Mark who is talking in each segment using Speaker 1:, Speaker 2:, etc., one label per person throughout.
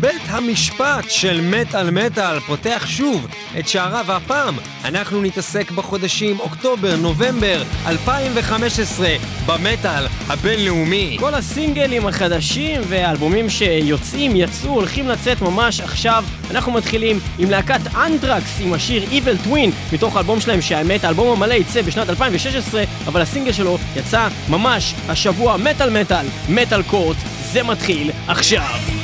Speaker 1: בית המשפט של מטאל מטאל פותח שוב את שעריו הפעם. אנחנו נתעסק בחודשים אוקטובר-נובמבר 2015 במטאל הבינלאומי.
Speaker 2: כל הסינגלים החדשים והאלבומים שיוצאים, יצאו, הולכים לצאת ממש עכשיו. אנחנו מתחילים עם להקת אנטרקס עם השיר Evil Twin מתוך האלבום שלהם שהאמת האלבום המלא יצא בשנת 2016 אבל הסינגל שלו יצא ממש השבוע מטאל מטאל, מטאל קורט, זה מתחיל עכשיו.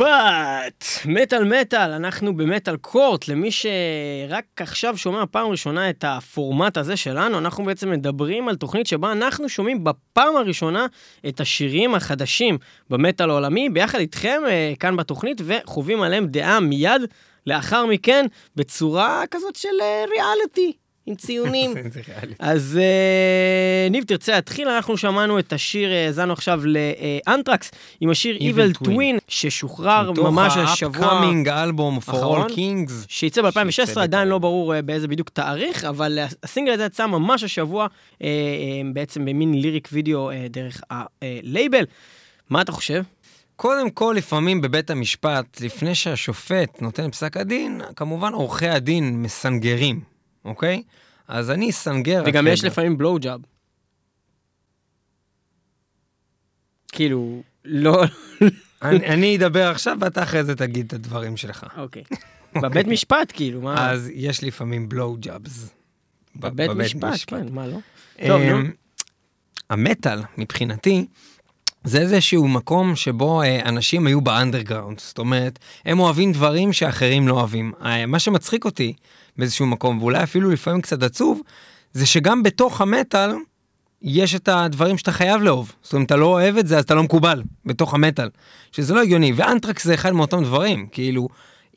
Speaker 2: המשפט! מטאל מטאל, אנחנו במטאל קורט, למי שרק עכשיו שומע פעם ראשונה את הפורמט הזה שלנו, אנחנו בעצם מדברים על תוכנית שבה אנחנו שומעים בפעם הראשונה את השירים החדשים במטאל העולמי, ביחד איתכם אה, כאן בתוכנית, וחווים עליהם דעה מיד לאחר מכן, בצורה כזאת של ריאליטי.
Speaker 3: עם ציונים. אז אה, ניב, תרצה להתחיל? אנחנו שמענו את השיר, אה, האזנו עכשיו לאנטרקס, עם השיר
Speaker 1: Evil Twin.
Speaker 3: ששוחרר ממש השבוע.
Speaker 1: מתוך ה-upcoming אלבום for all kings.
Speaker 3: שייצא
Speaker 1: שייצא
Speaker 3: ב-2016, עדיין. לא ברור אה, באיזה בדיוק תאריך, אבל הסינגל הזה יצא ממש השבוע, בעצם במין ליריק וידאו דרך הלייבל. מה אתה חושב?
Speaker 1: קודם כל, לפעמים בבית המשפט, לפני שהשופט נותן פסק הדין, כמובן עורכי הדין מסנגרים, אוקיי? אז אני אסנגר...
Speaker 3: וגם יש. לפעמים בלואו ג'אב. כאילו, לא...
Speaker 1: אני, אני אדבר עכשיו ואתה אחרי זה תגיד את הדברים שלך.
Speaker 3: אוקיי. בבית משפט, כאילו, מה?
Speaker 1: אז יש לפעמים בלואו ג'אבס.
Speaker 3: בבית משפט, כן, מה לא? טוב, נו.
Speaker 1: אמ, המטאל, מבחינתי, זה איזשהו מקום שבו אה, אנשים היו באנדרגראונד. זאת אומרת, הם אוהבים דברים שאחרים לא אוהבים. אה, מה שמצחיק אותי באיזשהו מקום, ואולי אפילו לפעמים קצת עצוב, זה שגם בתוך המטאל יש את הדברים שאתה חייב לאהוב. זאת אומרת, אתה לא אוהב את זה, אז אתה לא מקובל בתוך המטאל. שזה לא הגיוני, ואנטרקס זה אחד מאותם דברים. כאילו,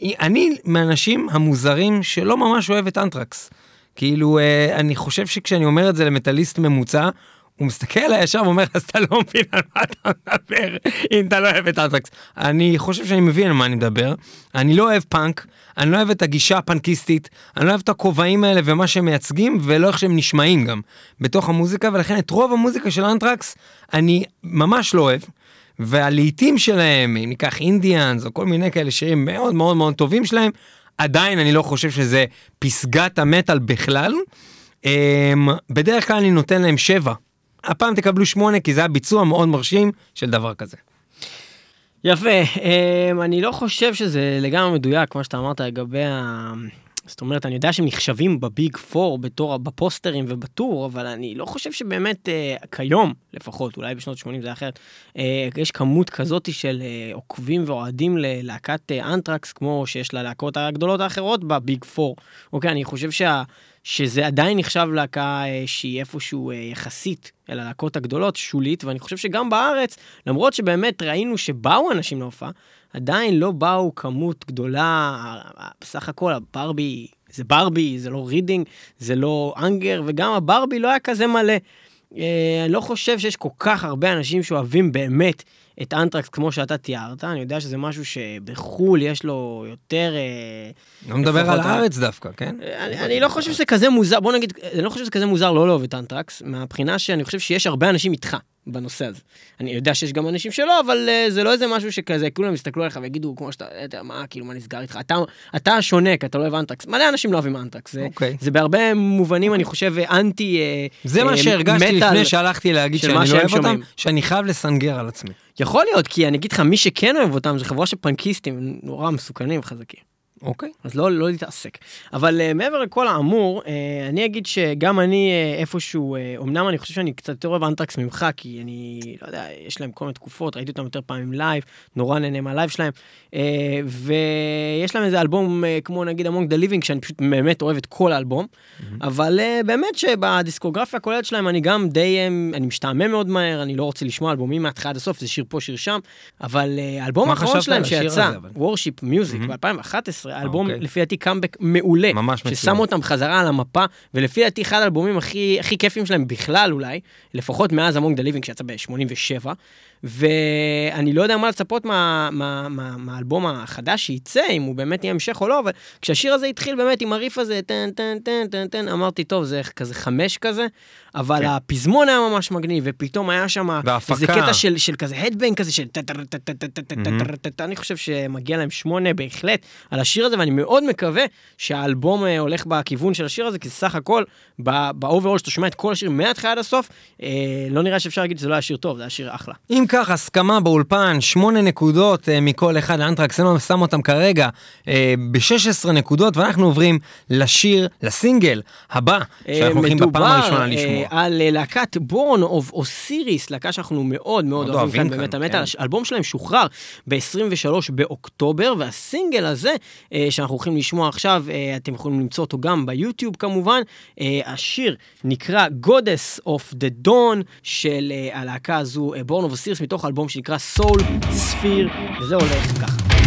Speaker 1: אני מהאנשים המוזרים שלא ממש אוהב את אנטרקס. כאילו, אה, אני חושב שכשאני אומר את זה למטאליסט ממוצע, הוא מסתכל עליי ישר ואומר, אז אתה לא מבין על מה אתה מדבר, אם אתה לא אוהב את אנטרקס. אני חושב שאני מבין על מה אני מדבר. אני לא אוהב פאנק, אני לא אוהב את הגישה הפאנקיסטית, אני לא אוהב את הכובעים האלה ומה שהם מייצגים, ולא איך שהם נשמעים גם בתוך המוזיקה, ולכן את רוב המוזיקה של אנטרקס אני ממש לא אוהב. והלעיתים שלהם, אם ניקח אינדיאנס או כל מיני כאלה שירים מאוד מאוד מאוד טובים שלהם, עדיין אני לא חושב שזה פסגת המטאל בכלל. אמ, בדרך כלל אני נותן להם שבע. הפעם תקבלו שמונה כי זה היה ביצוע מאוד מרשים של דבר כזה.
Speaker 3: יפה, אמ, אני לא חושב שזה לגמרי מדויק, מה שאתה אמרת לגבי ה... זאת אומרת, אני יודע שהם נחשבים בביג פור בתור בפוסטרים ובטור, אבל אני לא חושב שבאמת אה, כיום, לפחות, אולי בשנות 80 זה אחרת, אה, יש כמות כזאת של אה, עוקבים ואוהדים ללהקת אנטרקס, כמו שיש ללהקות הגדולות האחרות בביג פור. אוקיי, אני חושב שה... שזה עדיין נחשב להקה אה, שהיא איפשהו אה, יחסית אל הלהקות הגדולות, שולית, ואני חושב שגם בארץ, למרות שבאמת ראינו שבאו אנשים להופעה, עדיין לא באו כמות גדולה, בסך הכל הברבי זה ברבי, זה לא רידינג, זה לא האנגר, וגם הברבי לא היה כזה מלא. אה, אני לא חושב שיש כל כך הרבה אנשים שאוהבים באמת את אנטרקס כמו שאתה תיארת, אני יודע שזה משהו שבחו"ל יש לו יותר... אה,
Speaker 1: לא מדבר על הארץ דווקא, כן?
Speaker 3: אני, אני לא חושב שזה כזה מוזר, בוא נגיד, אני לא חושב שזה כזה מוזר לא לאהוב את אנטרקס, מהבחינה שאני חושב שיש הרבה אנשים איתך בנושא הזה. אני יודע שיש גם אנשים שלא, אבל uh, זה לא איזה משהו שכזה, כולם יסתכלו עליך ויגידו, כמו שאתה, "אה, אתה, מה, כאילו, מה נסגר איתך? אתה, אתה השונה, כי אתה לא אוהב אנטרקס. מלא אנשים לא אוהבים אנטרקס. זה,
Speaker 1: אוקיי.
Speaker 3: זה בהרבה מובנים, אני חושב, אנטי אה,
Speaker 1: זה מה
Speaker 3: אה,
Speaker 1: שהרגשתי. לפני שהלכתי להגיד שאני
Speaker 3: מה
Speaker 1: לא אוהב אותם. שאני חייב לסנגר על עצמי.
Speaker 3: יכול להיות, כי אני אגיד לך, מי שכן אוהב אותם זה חבורה של פנקיסטים, נורא מסוכנים וחזקים.
Speaker 1: אוקיי.
Speaker 3: אז לא, לא להתעסק. אבל uh, מעבר לכל האמור, uh, אני אגיד שגם אני אה, איפשהו, אה, אמנם אני חושב שאני קצת יותר אוהב אנטרקס ממך, כי אני, לא יודע, יש להם כל מיני תקופות, ראיתי אותם יותר פעמים live, נורא נהנה מה live שלהם, אה, ויש להם איזה אלבום אה, כמו נגיד Among the Living, שאני פשוט באמת אוהב את כל האלבום, אבל אה, באמת שבדיסקוגרפיה הכוללת שלהם אני גם די, אממ, אני משתעמם מאוד מהר, אני לא רוצה לשמוע אלבומים מההתחלה עד הסוף, זה שיר פה, שיר שם, אבל אה, האלבום האחרון שלהם שיצא? Worship Music,
Speaker 1: מהמם.
Speaker 3: ב-2011, האלבום
Speaker 1: אוקיי.
Speaker 3: לפי דעתי קאמבק מעולה,
Speaker 1: ממש מצוין.
Speaker 3: ששם אותם חזרה על המפה, ולפי דעתי אחד האלבומים הכי, הכי כיפים שלהם בכלל אולי, לפחות מאז Among the Living שיצא ב-87, ואני לא יודע מה לצפות מה- מה- מה- מהאלבום החדש שייצא, אם הוא באמת יהיה המשך או לא, אבל כשהשיר הזה התחיל באמת עם הריף הזה, טן טן טן טן טן, אמרתי, טוב, זה כזה חמש כזה, אבל
Speaker 1: כן.
Speaker 3: הפזמון היה ממש מגניב, ופתאום היה שם. איזה קטע של, של כזה headbang כזה של. טה-טה-טה-טה-טה-טה-טה-טה, אני חושב שמגיע להם שמונה בהחלט על השיר הזה, ואני מאוד מקווה שהאלבום אה, הולך בכיוון של השיר הזה, כי סך הכל, ב overall שאתה שומע את כל השיר מההתחלה עד הסוף, אה, לא נראה שאפשר להגיד שזה לא היה שיר טוב, זה היה שיר אחלה.
Speaker 1: אם כך, הסכמה באולפן, שמונה נקודות אה, מכל אחד, אנטרקס, אני שם אותם כרגע אה, ב-16 נקודות, ואנחנו עוברים לשיר, לסינגל הבא, שאנחנו הולכים בפעם הראשונה
Speaker 3: אה,
Speaker 1: לשמוע.
Speaker 3: על אה, להקת Born of Osiris, להקה שאנחנו מאוד מאוד אוהבים
Speaker 1: אוהבים
Speaker 3: כאן באמת
Speaker 1: כאן,
Speaker 3: המטאל.
Speaker 1: כן.
Speaker 3: האלבום שלהם שוחרר ב-23 באוקטובר, והסינגל הזה אה, שאנחנו הולכים לשמוע עכשיו, אה, אתם יכולים למצוא אותו גם ביוטיוב כמובן. אה, השיר נקרא Goddess of the Dawn של אה, הלהקה הזו, בורן אוף אוסיריס, מתוך אלבום שנקרא Soul Sphere, וזה הולך ככה.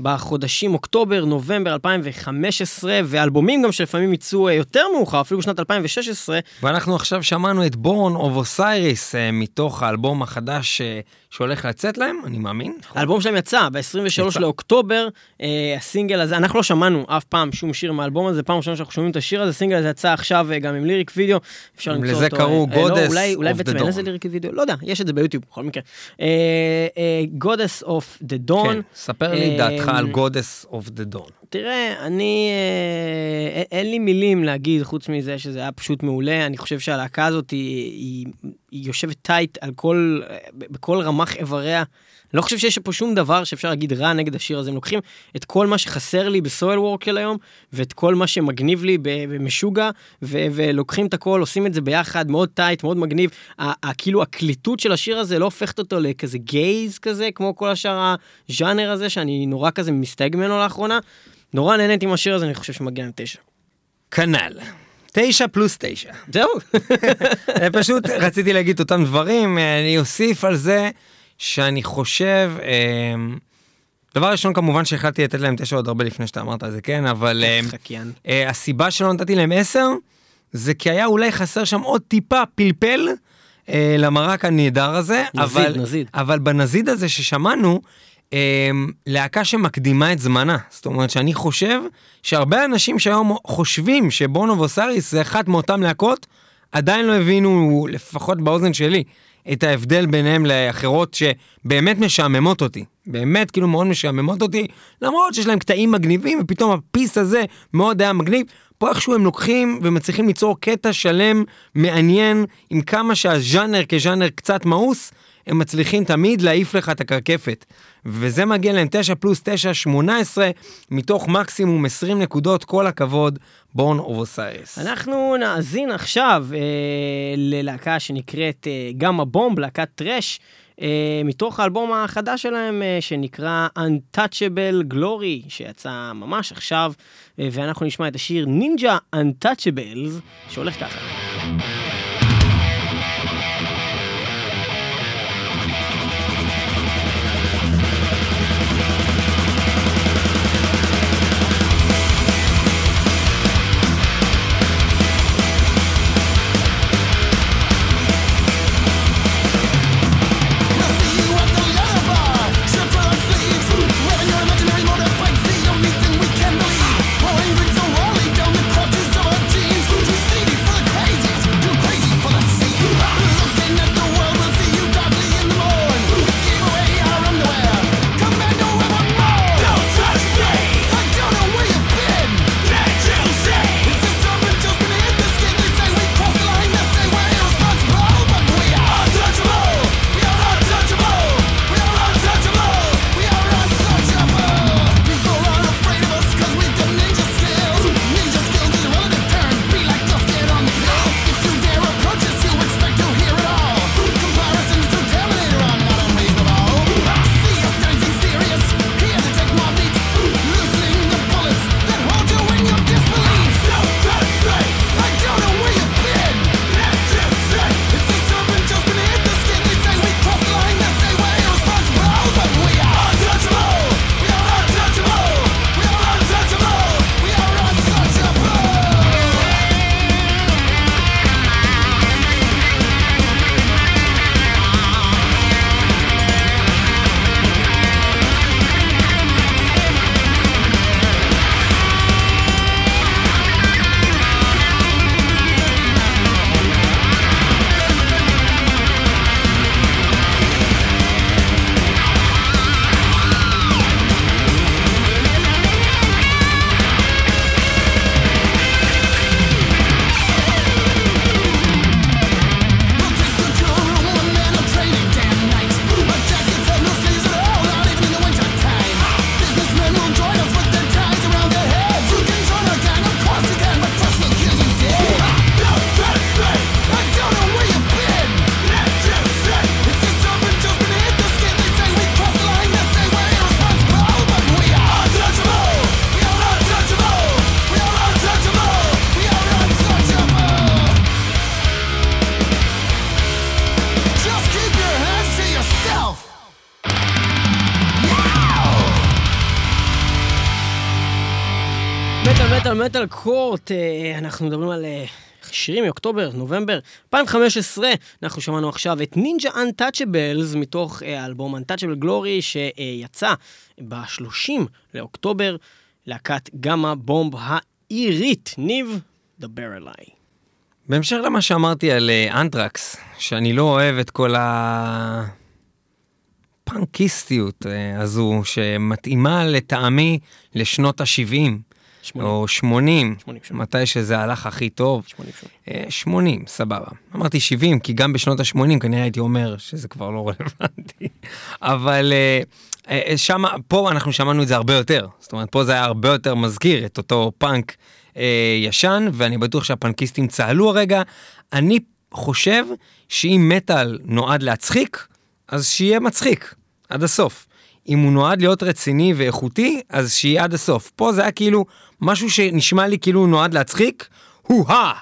Speaker 3: בחודשים אוקטובר, נובמבר 2015, ואלבומים גם שלפעמים יצאו אה, יותר מאוחר, אפילו בשנת 2016.
Speaker 1: ואנחנו עכשיו שמענו את Born of Osiris מתוך האלבום החדש אה, שהולך לצאת להם, אני מאמין.
Speaker 3: האלבום שלהם יצא ב-23 לאוקטובר, אה, הסינגל הזה, אנחנו לא שמענו אף פעם שום שיר מהאלבום הזה, פעם ראשונה שאנחנו שומעים את השיר הזה, הסינגל הזה יצא עכשיו אה, גם עם lyric video, אפשר למצוא
Speaker 1: לזה
Speaker 3: אותו.
Speaker 1: קראו
Speaker 3: אה, לא,
Speaker 1: Goddess
Speaker 3: אולי, אולי
Speaker 1: of the
Speaker 3: בעצם אין. לזה lyric video, לא יודע, יש את זה ביוטיוב בכל מקרה. of the Dawn.
Speaker 1: כן, ספר לי
Speaker 3: אה,
Speaker 1: דעתך על Goddess of the Dawn.
Speaker 3: תראה, אני... אה, אין- אין לי מילים להגיד חוץ מזה שזה היה פשוט מעולה. אני חושב שהלהקה הזאת היא, היא, יושבת tight על כל... בכל רמ"ח איבריה. לא חושב שיש פה שום דבר שאפשר להגיד רע נגד השיר הזה. הם לוקחים את כל מה שחסר לי ב Soilwork של היום, ואת כל מה שמגניב לי במשוגע, ו- ולוקחים את הכל, עושים את זה ביחד, מאוד tight, מאוד מגניב. כאילו הקליטות של השיר הזה לא הופכת אותו לכזה גייז כזה, כמו כל השאר הז'אנר הזה, שאני נורא כזה מסתייג ממנו לאחרונה. נורא נהניתי השיר הזה, אני חושב שמגיע עם תשע.
Speaker 1: כנ"ל. תשע פלוס תשע.
Speaker 3: זהו.
Speaker 1: אה, פשוט רציתי להגיד אותם דברים, אה, אני אוסיף על זה שאני חושב, אה, דבר ראשון כמובן שהחלטתי לתת להם תשע עוד הרבה לפני שאתה אמרת את זה, כן, אבל הסיבה שלא נתתי להם עשר, זה כי היה אולי חסר שם עוד טיפה פלפל למרק הנהדר הזה,
Speaker 3: נזיד,
Speaker 1: אבל,
Speaker 3: נזיד.
Speaker 1: אבל בנזיד הזה ששמענו, להקה שמקדימה את זמנה. זאת אומרת שאני חושב שהרבה אנשים שהיום חושבים שבונו ווסריס זה אחת מאותן להקות, עדיין לא הבינו, לפחות באוזן שלי, את ההבדל ביניהם לאחרות שבאמת משעממות אותי. באמת כאילו מאוד משעממות אותי, למרות שיש להם קטעים מגניבים, ופתאום הפיס הזה מאוד היה מגניב. פה איכשהו הם לוקחים ומצליחים ליצור קטע שלם, מעניין, עם כמה שהז'אנר כז'אנר קצת מאוס, הם מצליחים תמיד להעיף לך את הקרקפת. וזה מגיע להם 9 פלוס 9, 18, מתוך מקסימום 20 נקודות, כל הכבוד, Born of Osiris.
Speaker 3: אנחנו נאזין עכשיו אה, ללהקה שנקראת אה, Gama Bomb, להקת thrash, אה, מתוך האלבום החדש שלהם אה, שנקרא Untouchable Glory, שיצא ממש עכשיו, אה, ואנחנו נשמע את השיר נינג'ה Untouchables, שהולך ככה. מטאל קורט, אה, אנחנו מדברים על אה, שירים מאוקטובר, נובמבר 2015, אנחנו שמענו עכשיו את נינג'ה אנטאצ'בלס מתוך אה, האלבום אנטאצ'בל גלורי שיצא ב-30 לאוקטובר, להקת גמא בומב האירית. ניב, דבר אליי.
Speaker 1: בהמשך למה שאמרתי על אנטרקס, שאני לא אוהב את כל הפנקיסטיות הזו שמתאימה לטעמי לשנות ה-70. 80. או 80, 80, 80. מתי שזה הלך הכי טוב.
Speaker 3: 80,
Speaker 1: 80. 80, סבבה. אמרתי 70, כי גם בשנות ה-80 כנראה הייתי אומר שזה כבר לא רלוונטי. אבל אה, אה, שם, פה אנחנו שמענו את זה הרבה יותר. זאת אומרת, פה זה היה הרבה יותר מזכיר את אותו פאנק אה, ישן, ואני בטוח שהפאנקיסטים צהלו הרגע. אני חושב שאם מטאל נועד להצחיק, אז שיהיה מצחיק, עד הסוף. אם הוא נועד להיות רציני ואיכותי, אז שיהיה עד הסוף. פה זה היה כאילו משהו שנשמע לי כאילו הוא נועד להצחיק, הו-הא,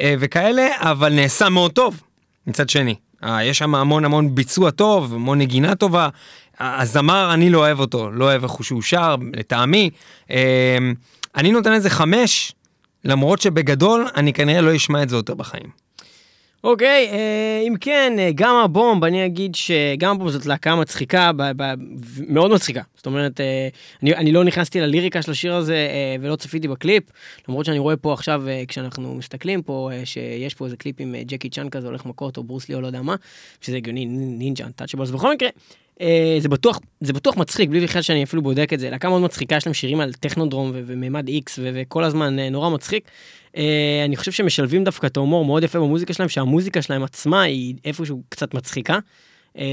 Speaker 1: אה, וכאלה, אבל נעשה מאוד טוב, מצד שני. אה, יש שם המון המון ביצוע טוב, המון נגינה טובה. הזמר, אני לא אוהב אותו, לא אוהב איך שהוא שר, לטעמי. אה, אני נותן לזה חמש, למרות שבגדול אני כנראה לא אשמע את זה יותר בחיים.
Speaker 3: אוקיי, אה, אם כן, אה, Gama Bomb, אני אגיד ש Gama Bomb זאת להקה מצחיקה, מאוד מצחיקה. זאת אומרת, אה, אני, אני לא נכנסתי לליריקה של השיר הזה ולא צפיתי בקליפ, למרות שאני רואה פה עכשיו, כשאנחנו מסתכלים פה, שיש פה איזה קליפ עם ג'קי צ'אן כזה הולך מכות, או ברוסלי או לא יודע מה, שזה הגיוני, נינג'ה, Untouchables, בכל מקרה, זה בטוח, זה בטוח מצחיק, בלי בכלל שאני אפילו בודק את זה. להקה מאוד מצחיקה, יש להם שירים על Technodrome ומימד איקס, וכל הזמן נורא מצחיק. אה, אני חושב שמשלבים דווקא את ההומור מאוד יפה במוזיקה שלהם, שהמוזיקה שלהם עצמה היא איפשהו קצת מצחיקה.
Speaker 1: אה,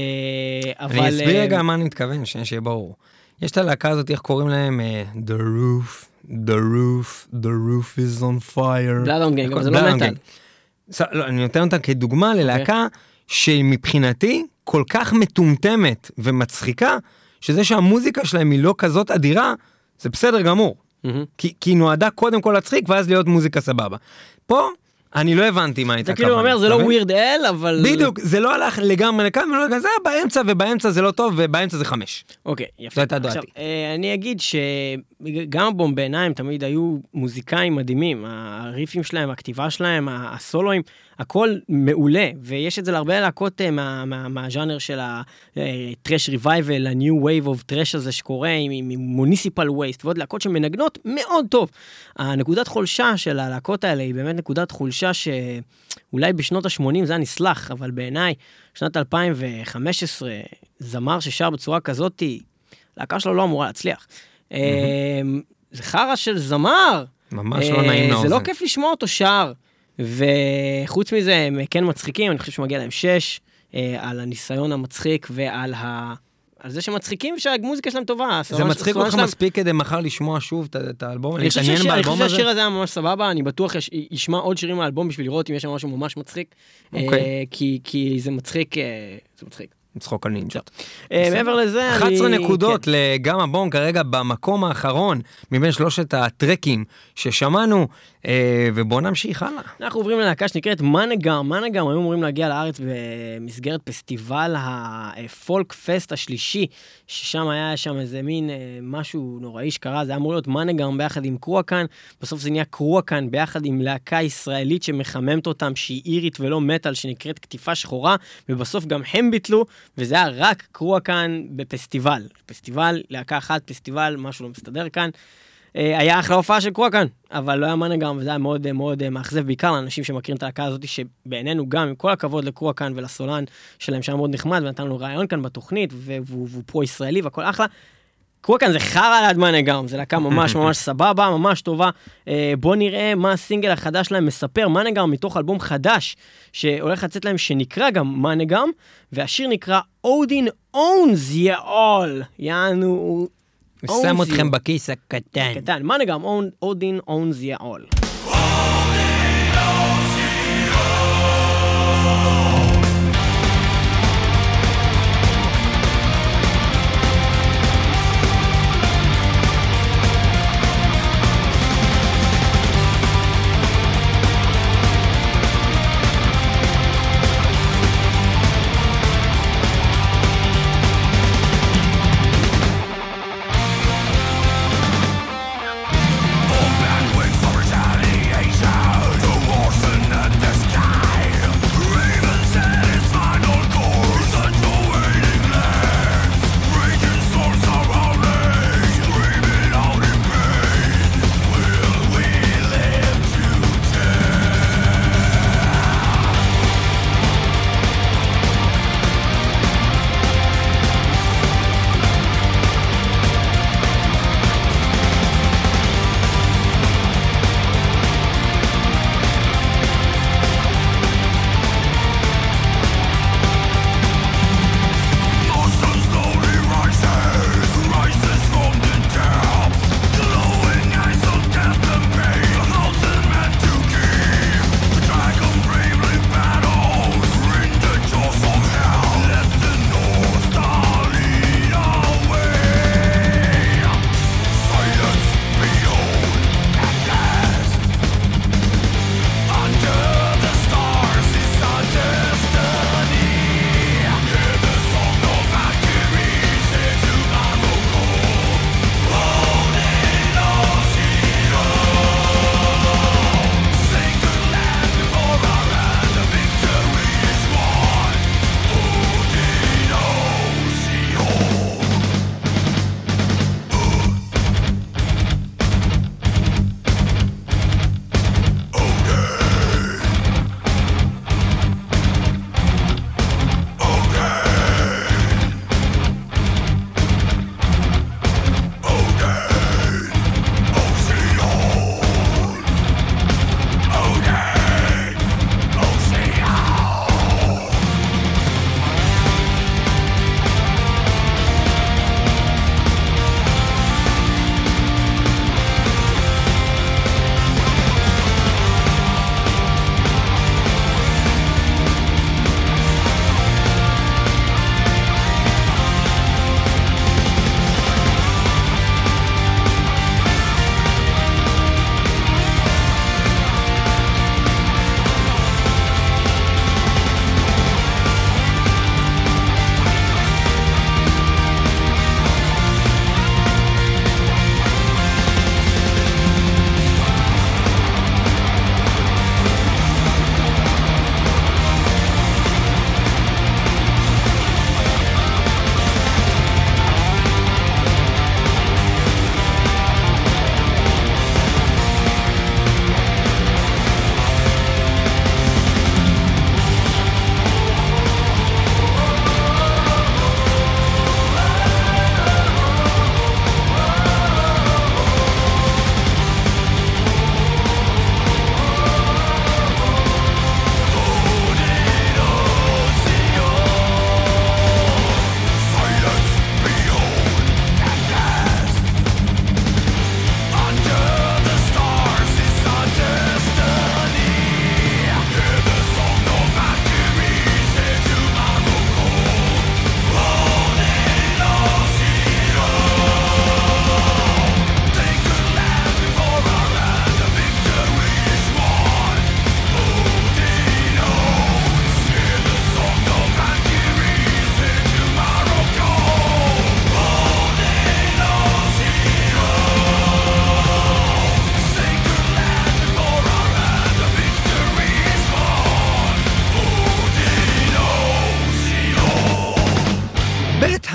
Speaker 1: אבל... אני אסביר אה, רגע מה אני מתכוון, שיהיה ברור. יש את הלהקה הזאת, איך קוראים להם? The roof, the roof, the roof is on fire.
Speaker 3: בלאדאון גנג, אבל זה לא מטאל.
Speaker 1: לא, אני נותן אותה כדוגמה ללהקה אוקיי. שמבחינתי כל כך מטומטמת ומצחיקה, שזה שהמוזיקה שלהם היא לא כזאת אדירה, זה בסדר גמור. Mm-hmm. כי, כי היא נועדה קודם כל להצחיק ואז להיות מוזיקה סבבה. פה אני לא הבנתי מה הייתה
Speaker 3: כוונה. אתה כאילו אומר זה לא Weird Al אבל
Speaker 1: בדיוק זה לא הלך לגמרי לכאן ולא לגמרי זה היה באמצע ובאמצע זה לא טוב ובאמצע זה חמש.
Speaker 3: אוקיי יפה. זו הייתה דעתי. אה, אני אגיד ש Gama Bomb בעיניי הם תמיד היו מוזיקאים מדהימים הריפים שלהם הכתיבה שלהם הסולואים הכל מעולה ויש את זה להרבה להקות אה, מהז'אנר של ה thrash revival ה new wave of thrash הזה שקורה עם Municipal Waste ועוד להקות שמנגנות מאוד טוב. הנקודת חולשה של הלהקות האלה היא באמת נקודת חולשה שאולי בשנות ה-80 זה היה נסלח אבל בעיניי שנת 2015 זמר ששר בצורה כזאת להקה שלו לא אמורה להצליח. Mm-hmm. זה חרא של זמר.
Speaker 1: ממש לא נעים לאוזן.
Speaker 3: זה לא כיף לשמוע אותו שר. וחוץ מזה הם כן מצחיקים, אני חושב שמגיע להם שש אה, על הניסיון המצחיק ועל ה... על זה שמצחיקים ושהמוזיקה שלהם טובה.
Speaker 1: זה מצחיק אותך מספיק כדי מחר לשמוע שוב את האלבום?
Speaker 3: אני חושב שהשיר הזה היה ממש סבבה, אני בטוח ישמע עוד שירים מהאלבום בשביל לראות אם יש שם משהו ממש מצחיק. אוקיי. אה, כי זה מצחיק, אה, זה מצחיק.
Speaker 1: לצחוק על נינג'ות.
Speaker 3: אה, מעבר לזה,
Speaker 1: 11 נקודות כן. לגמא בום כרגע במקום האחרון מבין שלושת הטרקים ששמענו, אה, ובואו נמשיך הלאה.
Speaker 3: אנחנו עוברים ללהקה שנקראת מנגרם. מנגרם היו אמורים להגיע לארץ במסגרת פסטיבל הפולק פסט השלישי, ששם היה שם איזה מין אה, משהו נוראי שקרה, זה היה אמור להיות מנגרם ביחד עם קרואקן, בסוף זה נהיה קרואקן ביחד עם להקה ישראלית שמחממת אותם, שהיא אירית ולא מטאל, שנקראת קטיפה שחורה, ובסוף גם הם ביטלו, וזה היה רק קרואקן בפסטיבל. פסטיבל, להקה אחת, פסטיבל, משהו לא מסתדר כאן. אה, היה אחלה הופעה של קרואקן, אבל לא היה מנגרם, וזה היה מאוד מאוד מאכזב, בעיקר לאנשים שמכירים את הלהקה הזאת, שבעינינו גם, עם כל הכבוד לקרואקן ולסולן שלהם, שהיה מאוד נחמד, ונתן לנו רעיון כאן בתוכנית, והוא פרו-ישראלי והכל אחלה. קרואקן זה חרא ליד מנגרם, זה להקה ממש ממש סבבה, ממש טובה. אה, בואו נראה מה הסינגל החדש שלהם מספר, מנגרם מתוך אלבום חדש, שהולך לצאת להם, שנקרא גם מנגרם, והשיר נקרא אודין אונס יאול, יענו
Speaker 1: שם אתכם בכיס הקטן.
Speaker 3: קטן, מה נגם? אודין אונס יאול.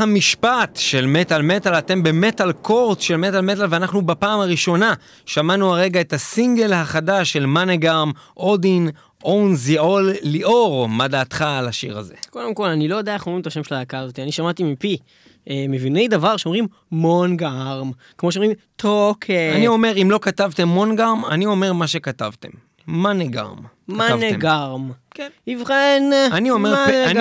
Speaker 1: המשפט של מטאל מטאל, אתם במטאל קורט של מטאל מטאל, ואנחנו בפעם הראשונה שמענו הרגע את הסינגל החדש של מנגרם, אודין, און זיאול ליאור, מה דעתך על השיר הזה?
Speaker 3: קודם כל, אני לא יודע איך אומרים את השם של הלהקה הזאת, אני שמעתי מפי אה, מביני דבר שאומרים מונגרם, כמו שאומרים טוקט.
Speaker 1: אני אומר, אם לא כתבתם מונגרם, אני אומר מה שכתבתם. מנגרם. כתבתם.
Speaker 3: מנגרם.
Speaker 1: כן.
Speaker 3: ובכן,
Speaker 1: אני.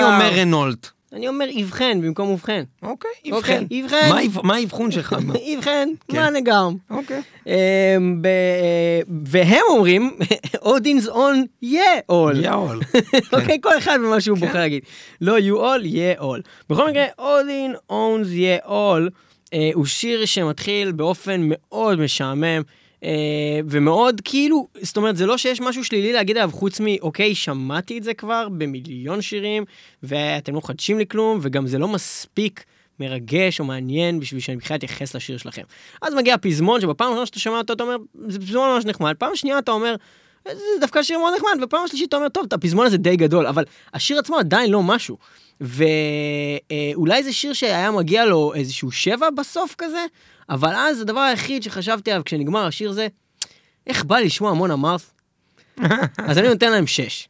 Speaker 1: אומר רנולט.
Speaker 3: אני אומר אבחן במקום ובכן.
Speaker 1: אוקיי,
Speaker 3: אוקיי,
Speaker 1: אבחן.
Speaker 3: אבחן.
Speaker 1: מה האב- מה האבחון שלך? מה?
Speaker 3: אבחן,
Speaker 1: כן.
Speaker 3: מנגרם.
Speaker 1: אוקיי.
Speaker 3: אמ, ב- אה, והם אומרים, אודינ's on yeah all.
Speaker 1: יאול.
Speaker 3: אוקיי, כל אחד ומה שהוא
Speaker 1: כן.
Speaker 3: בוחר להגיד. לא you all, yeah all. בכל מקרה, אודין owns yeah all אה, הוא שיר שמתחיל באופן מאוד משעמם. אה, ומאוד כאילו, זאת אומרת, זה לא שיש משהו שלילי להגיד עליו חוץ מאוקיי, שמעתי את זה כבר במיליון שירים, ואתם לא מחדשים לי כלום, וגם זה לא מספיק מרגש או מעניין בשביל שאני בכלל אתייחס לשיר שלכם. אז מגיע הפזמון, שבפעם הראשונה שאתה שומע אותו, אתה אומר, זה פזמון ממש נחמד, פעם שנייה אתה אומר, זה דווקא שיר מאוד נחמד, ופעם שלישית אתה אומר, טוב, הפזמון הזה די גדול, אבל השיר עצמו עדיין לא משהו. ואולי זה שיר שהיה מגיע לו איזשהו שבע בסוף כזה, אבל אז הדבר היחיד שחשבתי עליו כשנגמר השיר זה, איך בא לשמוע המון אמרת? אז אני נותן להם שש.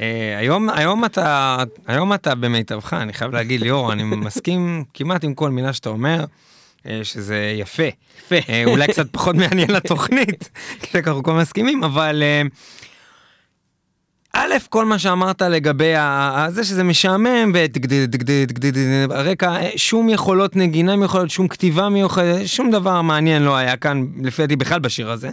Speaker 1: אה, היום, היום אתה, היום אתה במיטבך, אני חייב להגיד, ליאור, אני מסכים כמעט עם כל מילה שאתה אומר, אה, שזה יפה.
Speaker 3: יפה.
Speaker 1: אה, אולי קצת פחות מעניין לתוכנית, כי אנחנו כל מסכימים, אבל א', כל מה שאמרת לגבי זה שזה משעמם, הרקע, שום יכולות נגינה מיוחדות, שום כתיבה מיוחדת, שום דבר מעניין לא היה כאן, לפי דעתי בכלל בשיר הזה.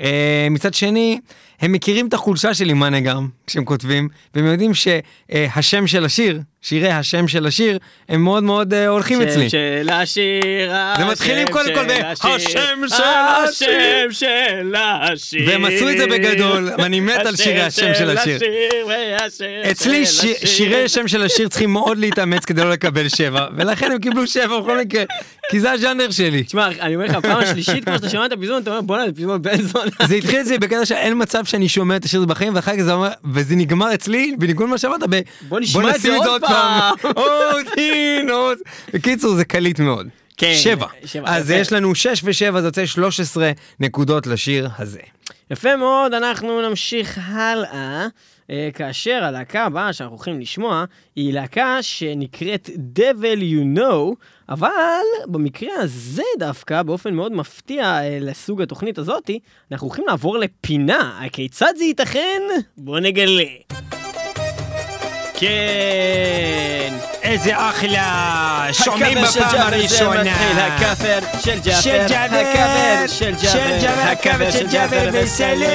Speaker 1: אה, מצד שני, הם מכירים את החולשה של אימאנה גם, כשהם כותבים, והם יודעים שהשם של השיר, שירי השם של השיר, הם מאוד מאוד אה, הולכים אצלי.
Speaker 3: של השיר,
Speaker 1: זה
Speaker 3: השם
Speaker 1: קודם כל
Speaker 3: של השיר,
Speaker 1: השם של השיר.
Speaker 3: השם של השיר.
Speaker 1: והם עשו את זה בגדול, ואני מת על שירי השם של השיר. אצלי. שירי השם של השיר צריכים מאוד להתאמץ כדי לא לקבל שבע, ולכן הם קיבלו שבע בכל מקרה, כי זה הז'אנר שלי.
Speaker 3: תשמע, אני אומר לך, פעם השלישית כבר שאתה שומע את הפזמון, אתה אומר, בואנה, זה פזמון בן זונה.
Speaker 1: זה התחיל אצלי בקטע שאין מצב שאני שומע את השיר הזה בחיים, ואחר כך זה אומר, וזה נגמר אצלי, בניגוד למה שאמרת, ב...
Speaker 3: בוא נשמע את זה עוד פעם."
Speaker 1: עוד, הנה, עוד. בקיצור, זה קליט מאוד.
Speaker 3: כן,
Speaker 1: שבע.
Speaker 3: שבע,
Speaker 1: אז
Speaker 3: יפה.
Speaker 1: יש לנו שש ושבע, זה יוצא 13 נקודות לשיר הזה.
Speaker 3: יפה מאוד, אנחנו נמשיך הלאה, אה, כאשר הלהקה הבאה שאנחנו הולכים לשמוע היא להקה שנקראת Devil You Know, אבל במקרה הזה דווקא, באופן מאוד מפתיע אה, לסוג התוכנית הזאתי, אנחנו הולכים לעבור לפינה. הכיצד זה ייתכן? בוא נגלה. כן.
Speaker 1: איזה אחלה,
Speaker 3: ג'אבר זה מתחיל, הכבר של ג'אבר,
Speaker 1: של ג'אבר,
Speaker 3: הכבר של
Speaker 1: של
Speaker 3: ג'אבר,
Speaker 1: ג'אבר, הכבר של ג'אבר
Speaker 3: הווה.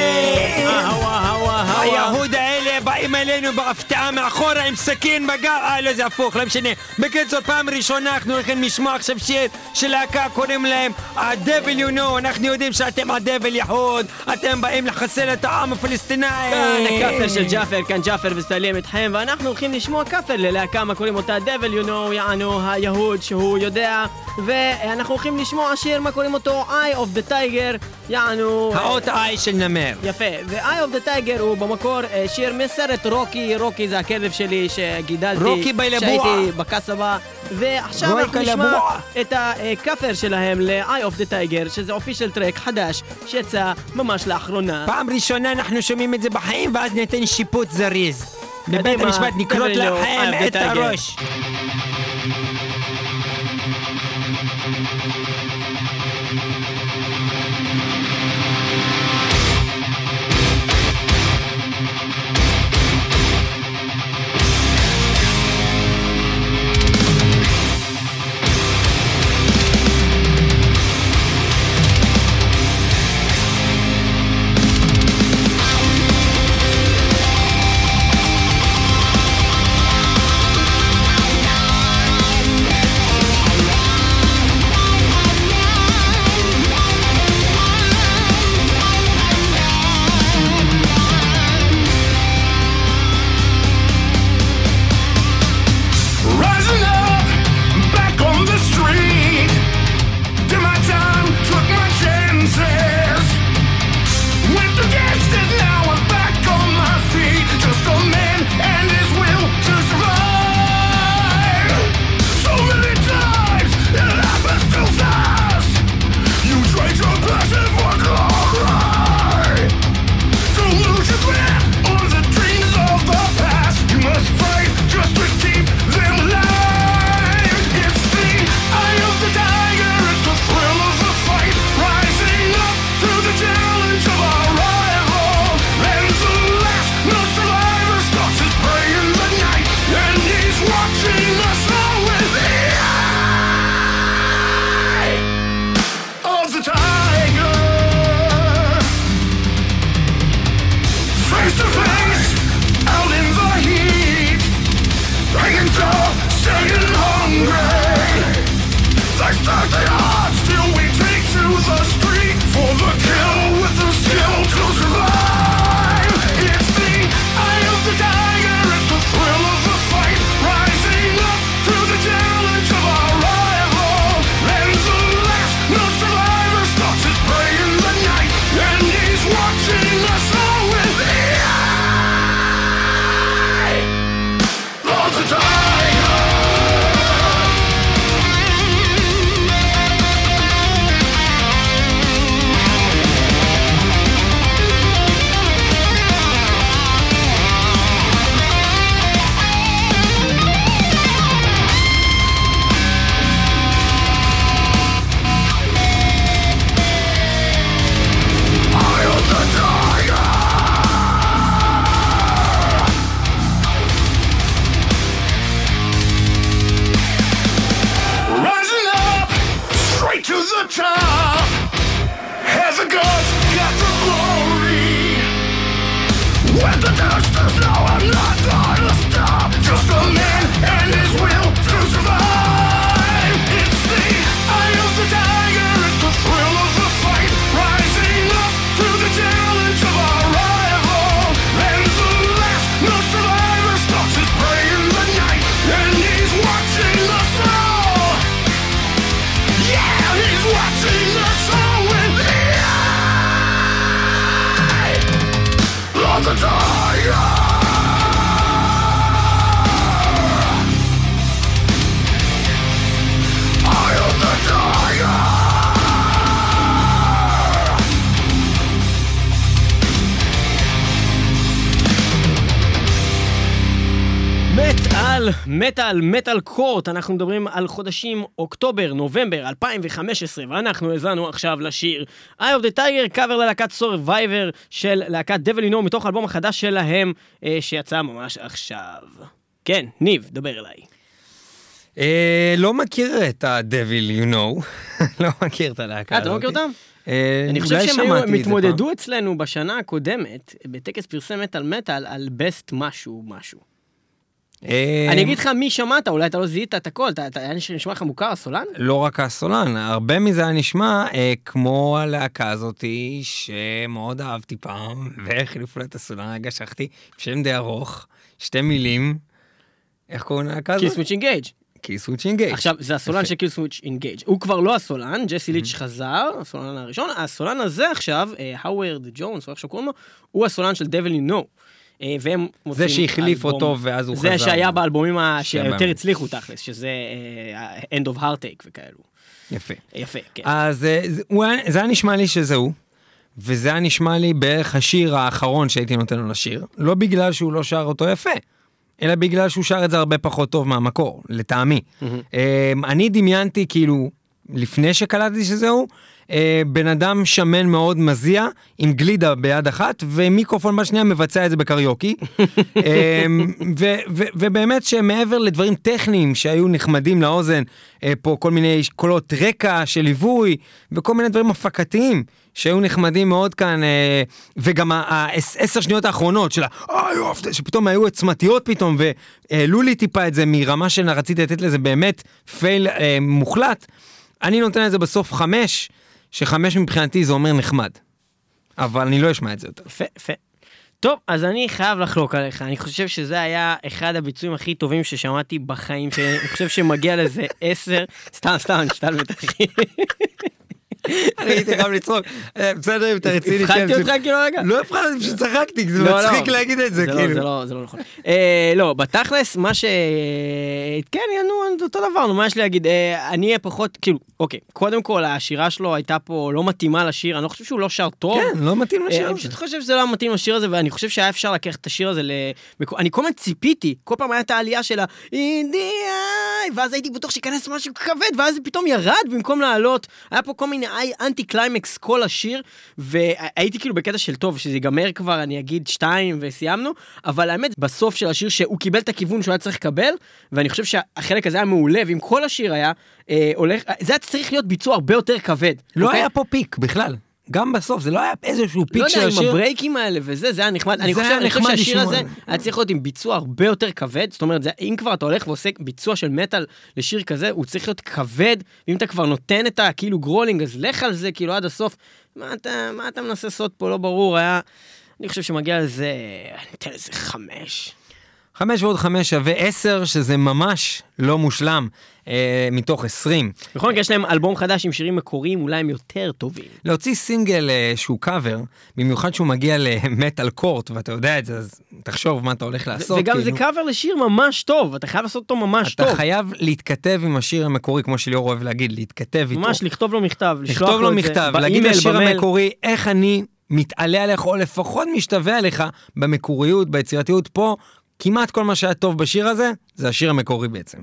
Speaker 1: היהוד באים אלינו בהפתעה מאחורה עם סכין בגב, אה לא זה הפוך, לא משנה. בקיצור, פעם ראשונה אנחנו הולכים לשמוע עכשיו שיר של להקה, קוראים להם ה-Devil You Know, אנחנו יודעים שאתם ה-Devil יהוד, אתם באים לחסל את העם הפלסטיני.
Speaker 3: כאן הכאפר של ג'אפר, כאן ג'אפר וסלים איתכם, ואנחנו הולכים לשמוע כאפר ללהקה, מה קוראים אותה? Devil you know, יענו היהוד שהוא יודע, ואנחנו הולכים לשמוע שיר, מה קוראים אותו? Eye of the tiger, יענו...
Speaker 1: האות I של נמר.
Speaker 3: יפה, ו-eye of the tiger הוא במקור אה, שיר מסרט רוקי, רוקי זה הכלב שלי שגידלתי,
Speaker 1: רוקי בילבוע.
Speaker 3: שהייתי בקסבה, ועכשיו אנחנו נשמע. את הכאפר שלהם ל-eye of the tiger, שזה אופישל טרק חדש, שיצא ממש לאחרונה.
Speaker 1: פעם ראשונה אנחנו שומעים את זה בחיים ואז ניתן שיפוט זריז. בבית
Speaker 3: קדימה,
Speaker 1: המשפט
Speaker 3: Know,
Speaker 1: לכם את. הראש.
Speaker 3: מטאל, מטאל קורט, אנחנו מדברים על חודשים אוקטובר, נובמבר 2015, ואנחנו האזנו עכשיו לשיר Eye of the Tiger, קאבר ללהקת Survivor של להקת Devil You Know מתוך האלבום החדש שלהם, אה, שיצא ממש עכשיו. כן, ניב, דבר אליי.
Speaker 1: אה, לא מכיר את ה-Devil you know, לא מכיר את הלהקה
Speaker 3: הזאת. אה, אתה לא מכיר אותם?
Speaker 1: אה,
Speaker 3: אני חושב שהם התמודדו. אצלנו בשנה הקודמת, בטקס פרסי מטאל מטאל, על best משהו משהו.
Speaker 1: אה,
Speaker 3: אני אגיד לך מי שמעת, אולי אתה לא זיהית את הכל, אתה- היה נשמע לך מוכר הסולן?
Speaker 1: לא רק הסולן, הרבה מזה היה נשמע אה, כמו הלהקה הזאתי שמאוד אהבתי פעם, והחליפו לה את הסולן, רגע שכחתי, שם די ארוך, שתי מילים, איך קוראים להלהקה
Speaker 3: Kill
Speaker 1: הזאת?
Speaker 3: switch
Speaker 1: Engage. Killswitch Engage.
Speaker 3: עכשיו, זה הסולן. של Killswitch Engage. הוא כבר לא הסולן, ג'סי ליץ' חזר, הסולן הראשון. הסולן הזה עכשיו, אה, האוורד ג'ונס, או איך שקוראים לו, הוא הסולן של Devil You Know. אה, והם מוצאים
Speaker 1: זה שהחליף
Speaker 3: אלבום-
Speaker 1: אותו ואז הוא חזר.
Speaker 3: זה שהיה באלבומים. שיותר הצליחו תכלס, שזה אה, End of Heartache וכאלו.
Speaker 1: יפה.
Speaker 3: יפה, כן.
Speaker 1: אז אה, זה- זה היה נשמע לי שזה הוא, וזה היה נשמע לי בערך השיר האחרון שהייתי נותן לו לשיר, לא בגלל שהוא לא שר אותו יפה, אלא בגלל שהוא שר את זה הרבה פחות טוב מהמקור, לטעמי. אה, אני דמיינתי כאילו, לפני שקלטתי שזה הוא, אה, בן אדם שמן מאוד מזיע, עם גלידה ביד אחת, ומיקרופון בשנייה מבצע את זה בקריוקי. אה, ו- ו- ובאמת שמעבר לדברים טכניים שהיו נחמדים לאוזן, אה, פה כל מיני קולות רקע של ליווי, וכל מיני דברים הפקתיים שהיו נחמדים מאוד כאן, אה, וגם העשר שניות האחרונות של ה... "אה, יופי", שפתאום היו עוצמתיות פתאום, והעלו לי טיפה את זה מרמה שרציתי לתת לזה באמת פייל אה, מוחלט. אני נותן את זה בסוף חמש, שחמש מבחינתי זה אומר נחמד. אבל אני לא אשמע את זה יותר.
Speaker 3: יפה, יפה. טוב, אז אני חייב לחלוק עליך, אני חושב שזה היה אחד הביצועים הכי טובים ששמעתי בחיים שלי, אני חושב שמגיע לזה עשר, סתם, סתם, אני מסתלבט, אחי.
Speaker 1: אני הייתי חייב לצחוק, אה, בסדר אם אתה רציני. כן,
Speaker 3: הפחדתי
Speaker 1: פשוט-
Speaker 3: אותך כאילו רגע?
Speaker 1: לא הפחדתי, פשוט צחקתי, זה
Speaker 3: לא,
Speaker 1: מצחיק
Speaker 3: לא.
Speaker 1: להגיד את זה,
Speaker 3: לא,
Speaker 1: כאילו.
Speaker 3: זה לא, לא נכון. אה, לא, בתכלס, מה ש... כן, נו, אותו דבר, נו, מה יש לי להגיד? אה, אני אהיה פחות, כאילו, אוקיי, קודם כל, השירה שלו הייתה פה לא מתאימה לשיר, אני לא חושב שהוא לא שר טוב.
Speaker 1: כן, לא מתאים לשיר
Speaker 3: אני
Speaker 1: הזה.
Speaker 3: פשוט חושב שזה לא מתאים לשיר הזה, ואני חושב שהיה אפשר לקחת את השיר הזה ל... אני כל הזמן ציפיתי, כל פעם הייתה העלייה של האינדיאי, ואז הייתי בטוח שייכנס משהו כבד, ואז זה פתאום ירד במקום לעלות. היה פה כל מיני אנטי קליימקס כל השיר, והייתי כאילו בקטע של טוב, שזה ייגמר כבר, אני אגיד שתיים וסיימנו, אבל האמת, בסוף של השיר שהוא קיבל את הכיוון שהוא היה צריך לקבל, ואני חושב שהחלק הזה היה מעולה, ואם כל השיר היה אה, הולך, זה היה צריך להיות ביצוע הרבה יותר כבד.
Speaker 1: לא
Speaker 3: אוקיי?
Speaker 1: היה פה peak בכלל. גם בסוף, זה לא היה איזשהו peak
Speaker 3: לא
Speaker 1: של
Speaker 3: יודע, עם
Speaker 1: השיר.
Speaker 3: הברייקים האלה וזה, זה היה נחמד. אני חושב, אני חושב שהשיר. הזה היה צריך להיות עם ביצוע הרבה יותר כבד. זאת אומרת, זה, אם כבר אתה הולך ועושה ביצוע של מטאל לשיר כזה, הוא צריך להיות כבד, ואם אתה כבר נותן את הכאילו growling, אז לך על זה כאילו עד הסוף. מה אתה, מה אתה מנסה לעשות פה, לא ברור, היה... אני חושב שמגיע לזה, אני אתן לזה חמש.
Speaker 1: חמש ועוד חמש שווה עשר, שזה ממש לא מושלם, אה, מתוך עשרים.
Speaker 3: בכל מקרה, יש להם אלבום חדש עם שירים מקוריים, אולי הם יותר טובים.
Speaker 1: להוציא סינגל אה, שהוא קאבר, במיוחד שהוא מגיע למטאל קורט, ואתה יודע את זה, אז תחשוב מה אתה הולך לעשות.
Speaker 3: וגם זה
Speaker 1: כאילו.
Speaker 3: קאבר לשיר ממש טוב, אתה חייב לעשות אותו ממש
Speaker 1: אתה
Speaker 3: טוב.
Speaker 1: חייב להתכתב עם השיר המקורי, כמו שליאור אוהב להגיד, להתכתב איתו.
Speaker 3: ממש לכתוב לו מכתב, לשלוח
Speaker 1: לכתוב לו
Speaker 3: את זה
Speaker 1: מכתב, להגיד לשיר
Speaker 3: במייל.
Speaker 1: המקורי איך אני מתעלה עליך, או לפחות משתווה עליך במקוריות, ביצירתיות פה. כמעט כל מה שהיה טוב בשיר הזה, זה השיר המקורי בעצם.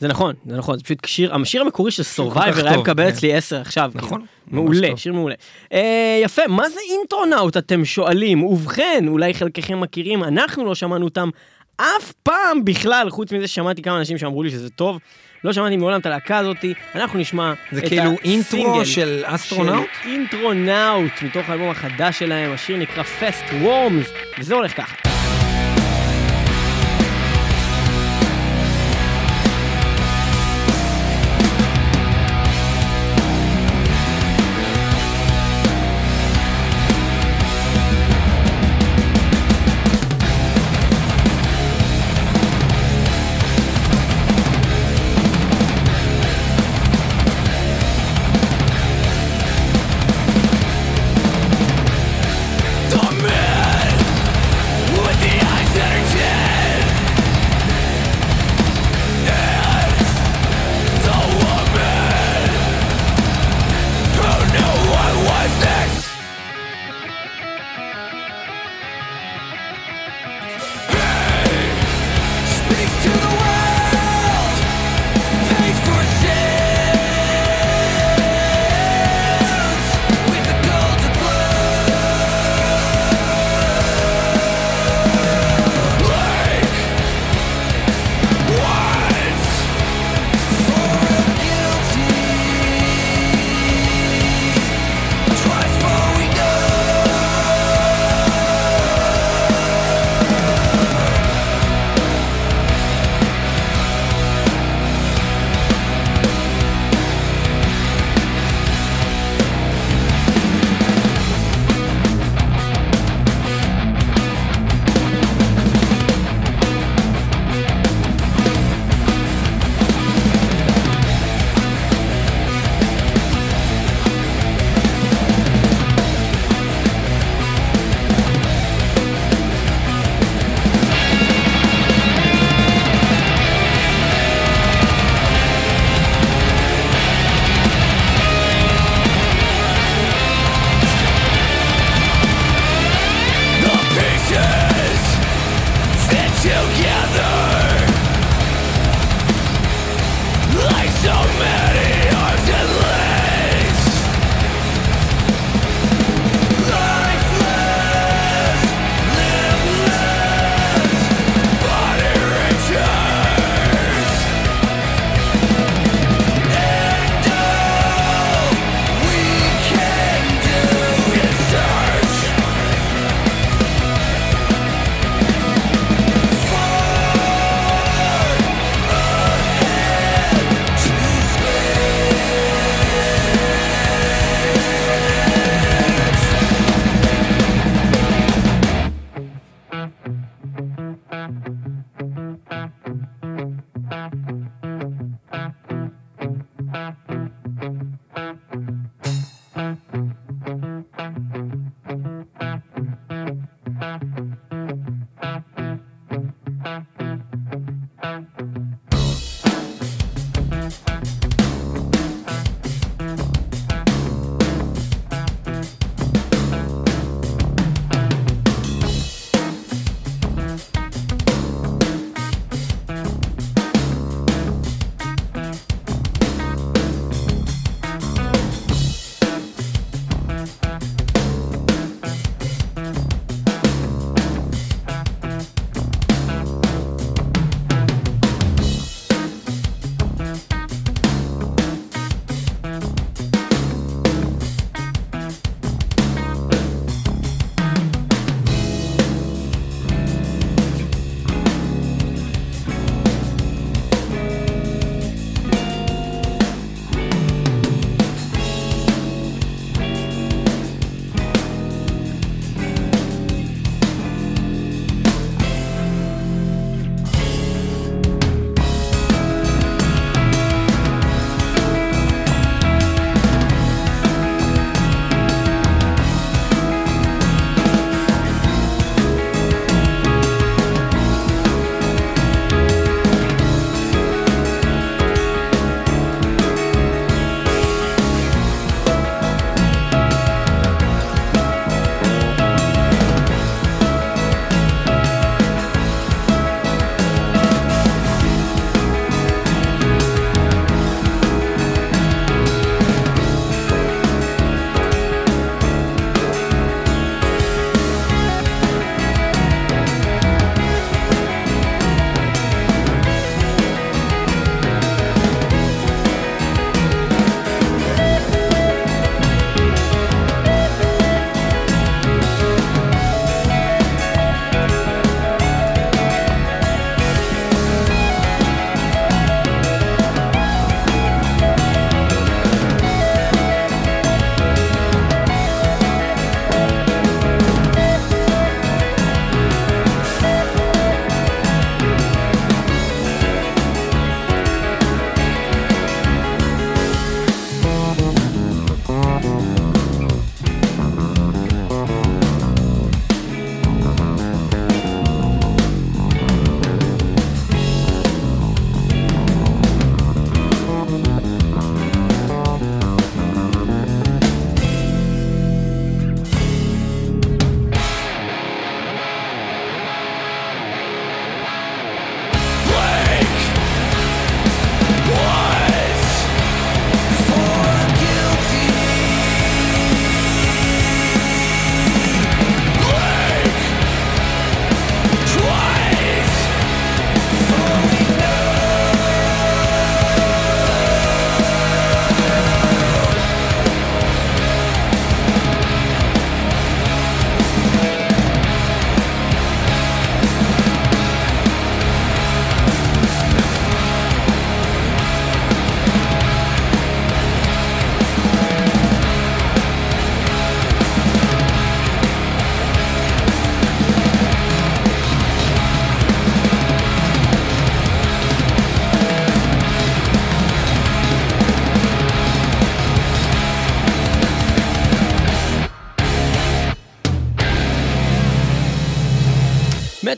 Speaker 3: זה נכון, זה נכון, זה פשוט שיר, השיר המקורי של Survivor היה מקבל
Speaker 1: כן.
Speaker 3: אצלי 10 עכשיו.
Speaker 1: נכון,
Speaker 3: כאילו.
Speaker 1: ממש
Speaker 3: מעולה. שיר מעולה. אה, יפה, מה זה Intronaut אתם שואלים? ובכן, אולי חלקכם מכירים, אנחנו לא שמענו אותם אף פעם בכלל, חוץ מזה ששמעתי כמה אנשים שאמרו לי שזה טוב. לא שמעתי מעולם את הלהקה הזאתי, אנחנו נשמע
Speaker 1: זה
Speaker 3: את
Speaker 1: כאילו
Speaker 3: הסינגל
Speaker 1: אינטרו של אסטרונאוט?
Speaker 3: של Intronaut, מתוך האלבום החדש שלהם, השיר נקרא Fast Worms, וזה הולך ככה.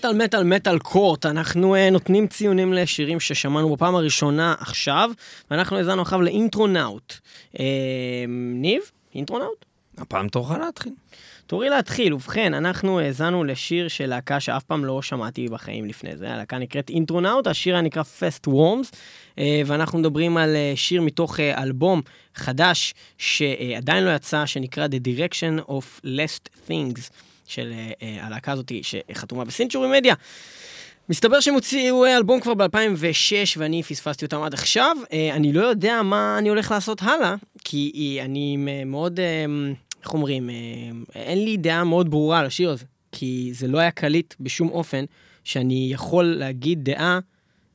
Speaker 3: מטאל, מטאל, מטאל קורט, אנחנו uh, נותנים ציונים לשירים ששמענו בפעם הראשונה עכשיו, ואנחנו האזנו עכשיו לאינטרונאוט. Uh, ניב, אינטרונאוט?
Speaker 1: הפעם תורך להתחיל.
Speaker 3: תורי להתחיל, ובכן, אנחנו האזנו לשיר של להקה שאף פעם לא שמעתי בחיים לפני זה, הלהקה נקראת אינטרונאוט, השיר היה נקרא Fest Worms, אה, ואנחנו מדברים על אה, שיר מתוך אה, אלבום חדש שעדיין לא יצא, שנקרא The Direction of Last Things, של הלהקה הזאת שחתומה בסינצ'ורי מדיה. מסתבר שהם הוציאו אלבום כבר ב-2006 ואני פספסתי אותם עד עכשיו. אני לא יודע מה אני הולך לעשות הלאה, כי אני מאוד... איך אומרים, אה, אין לי דעה מאוד ברורה על השיר הזה, כי זה לא היה קליט בשום אופן שאני יכול להגיד דעה.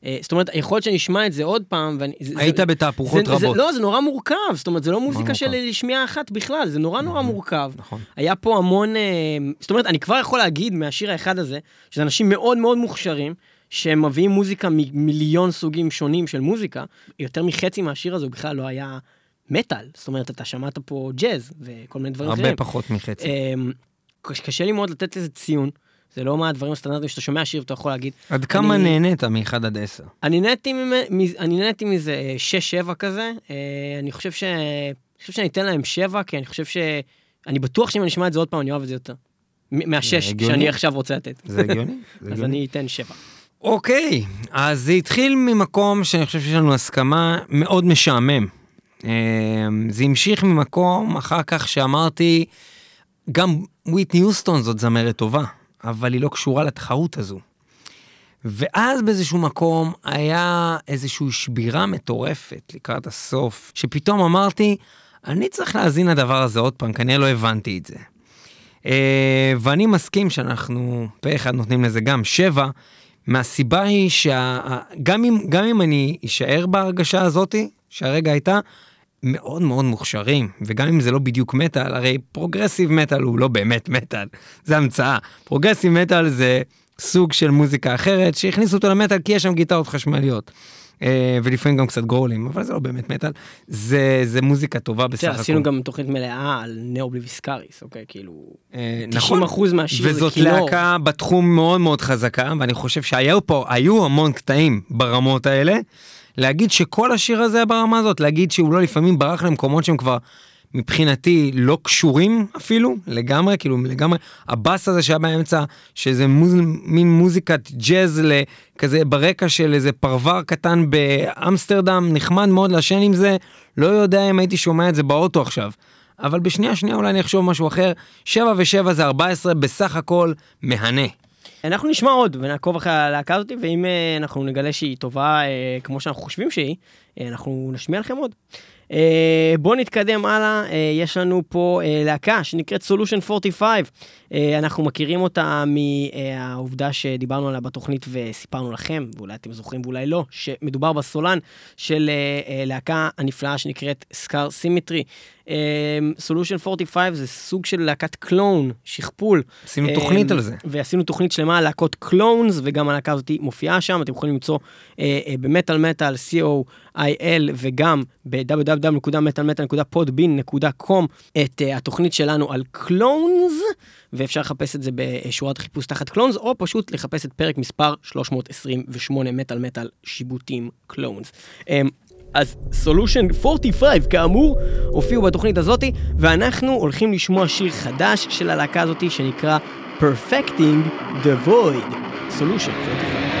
Speaker 3: אה, זאת אומרת, יכול להיות שאני אשמע את זה עוד פעם, ואני...
Speaker 1: היית זה, בתהפוכות
Speaker 3: זה,
Speaker 1: רבות.
Speaker 3: זה, לא, זה נורא מורכב, זאת אומרת, זה לא מוזיקה של שמיעה אחת בכלל, זה נורא נורא מורכב. נכון. היה פה המון... אה, זאת אומרת, אני כבר יכול להגיד מהשיר האחד הזה, שזה אנשים מאוד מאוד מוכשרים, שהם מביאים מוזיקה ממיליון סוגים שונים של מוזיקה, יותר מחצי מהשיר הזה הוא בכלל לא היה מטאל, זאת אומרת, אתה שמעת פה ג'אז וכל מיני דברים
Speaker 1: הרבה
Speaker 3: אחרים.
Speaker 1: הרבה פחות מחצי. אמ,
Speaker 3: קשה לי מאוד לתת לזה ציון. זה לא מהדברים הסטנדרטיים שאתה שומע שיר ואתה יכול להגיד.
Speaker 1: עד כמה אני... נהנית מ-1 עד 10?
Speaker 3: אני נהניתי, אני נהניתי מזה 6-7 אה, כזה. אה, אני חושב, ש... אני חושב שאני אתן להם 7, כי אני חושב ש... אני בטוח שאם אני אשמע את זה עוד פעם, אני אוהב את זה יותר. מהשש שאני עכשיו רוצה לתת.
Speaker 1: זה הגיוני.
Speaker 3: אז אני אתן 7.
Speaker 1: אוקיי, אז זה התחיל ממקום שאני חושב שיש לנו הסכמה מאוד משעמם. אמ, זה המשיך ממקום אחר כך שאמרתי, גם וויטני יוסטון זאת זמרת טובה, אבל היא לא קשורה לתחרות הזו. ואז באיזשהו מקום היה איזושהי שבירה מטורפת לקראת הסוף, שפתאום אמרתי, אני צריך להאזין לדבר הזה עוד פעם, כנראה לא הבנתי את זה. אה, ואני מסכים שאנחנו פה אחד נותנים לזה גם שבע, מהסיבה היא שגם אם, אם אני אשאר בהרגשה הזאתי, שהרגע הייתה, מאוד מאוד מוכשרים, וגם אם זה לא בדיוק מטאל, הרי progressive metal הוא לא באמת מטאל, זה המצאה. progressive metal זה סוג של מוזיקה אחרת שהכניסו אותו למטאל כי יש שם גיטרות חשמליות. אה, ולפעמים גם קצת גרולים, אבל זה לא באמת מטאל, זה, זה מוזיקה טובה בסך הכל.
Speaker 3: עשינו גם תוכנית מלאה על נאו בליביסקאריס, אוקיי? כאילו, 90 נכון, אחוז מהשיר
Speaker 1: זה כינור. וזאת להקה בתחום מאוד מאוד חזקה, ואני חושב שהיו פה, היו המון קטעים ברמות האלה. להגיד שכל השיר הזה ברמה הזאת, להגיד שהוא לא לפעמים ברח למקומות שהם כבר מבחינתי לא קשורים אפילו, לגמרי, כאילו לגמרי, הבאס הזה שהיה באמצע, שזה מוז, מין מוזיקת ג'אז כזה ברקע של איזה פרבר קטן באמסטרדם, נחמד מאוד לעשן עם זה, לא יודע אם הייתי שומע את זה באוטו עכשיו. אבל בשנייה שנייה אולי אני אחשוב משהו אחר, 7 ו-7 זה 14, בסך הכל מהנה.
Speaker 3: אנחנו נשמע עוד ונעקוב אחרי הלהקה הזאת, ואם uh, אנחנו נגלה שהיא טובה uh, כמו שאנחנו חושבים שהיא, uh, אנחנו נשמיע לכם עוד. בואו נתקדם הלאה, יש לנו פה להקה שנקראת Solution 45. Uh, אנחנו מכירים אותה מהעובדה שדיברנו עליה בתוכנית וסיפרנו לכם, ואולי אתם זוכרים ואולי לא, שמדובר בסולן של להקה הנפלאה שנקראת Scar Symmetry. Solution אמ, 45 זה סוג של להקת clone, שכפול.
Speaker 1: עשינו אמ, תוכנית על זה.
Speaker 3: ועשינו תוכנית שלמה על להקות clones, וגם הלהקה הזאת מופיעה שם, אתם יכולים למצוא אה, אה, במטאל מטאל, co.il, וגם ב-www.metalmetal.podbean.com את אה, התוכנית שלנו על clones, ואפשר לחפש את זה בשורת חיפוש תחת clones, או פשוט לחפש את פרק מספר 328 מטאל מטאל שיבוטים clones. Um, אז סולושן 45 כאמור הופיעו בתוכנית הזאתי ואנחנו הולכים לשמוע שיר חדש של הלהקה הזאתי שנקרא Perfecting the Void. סולושן 45.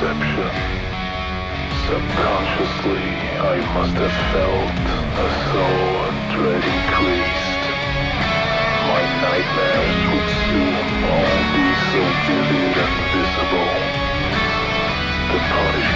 Speaker 3: perception.
Speaker 4: Subconsciously, I must have felt a soul dread increased. My nightmares would soon all be so vivid and visible. The punishment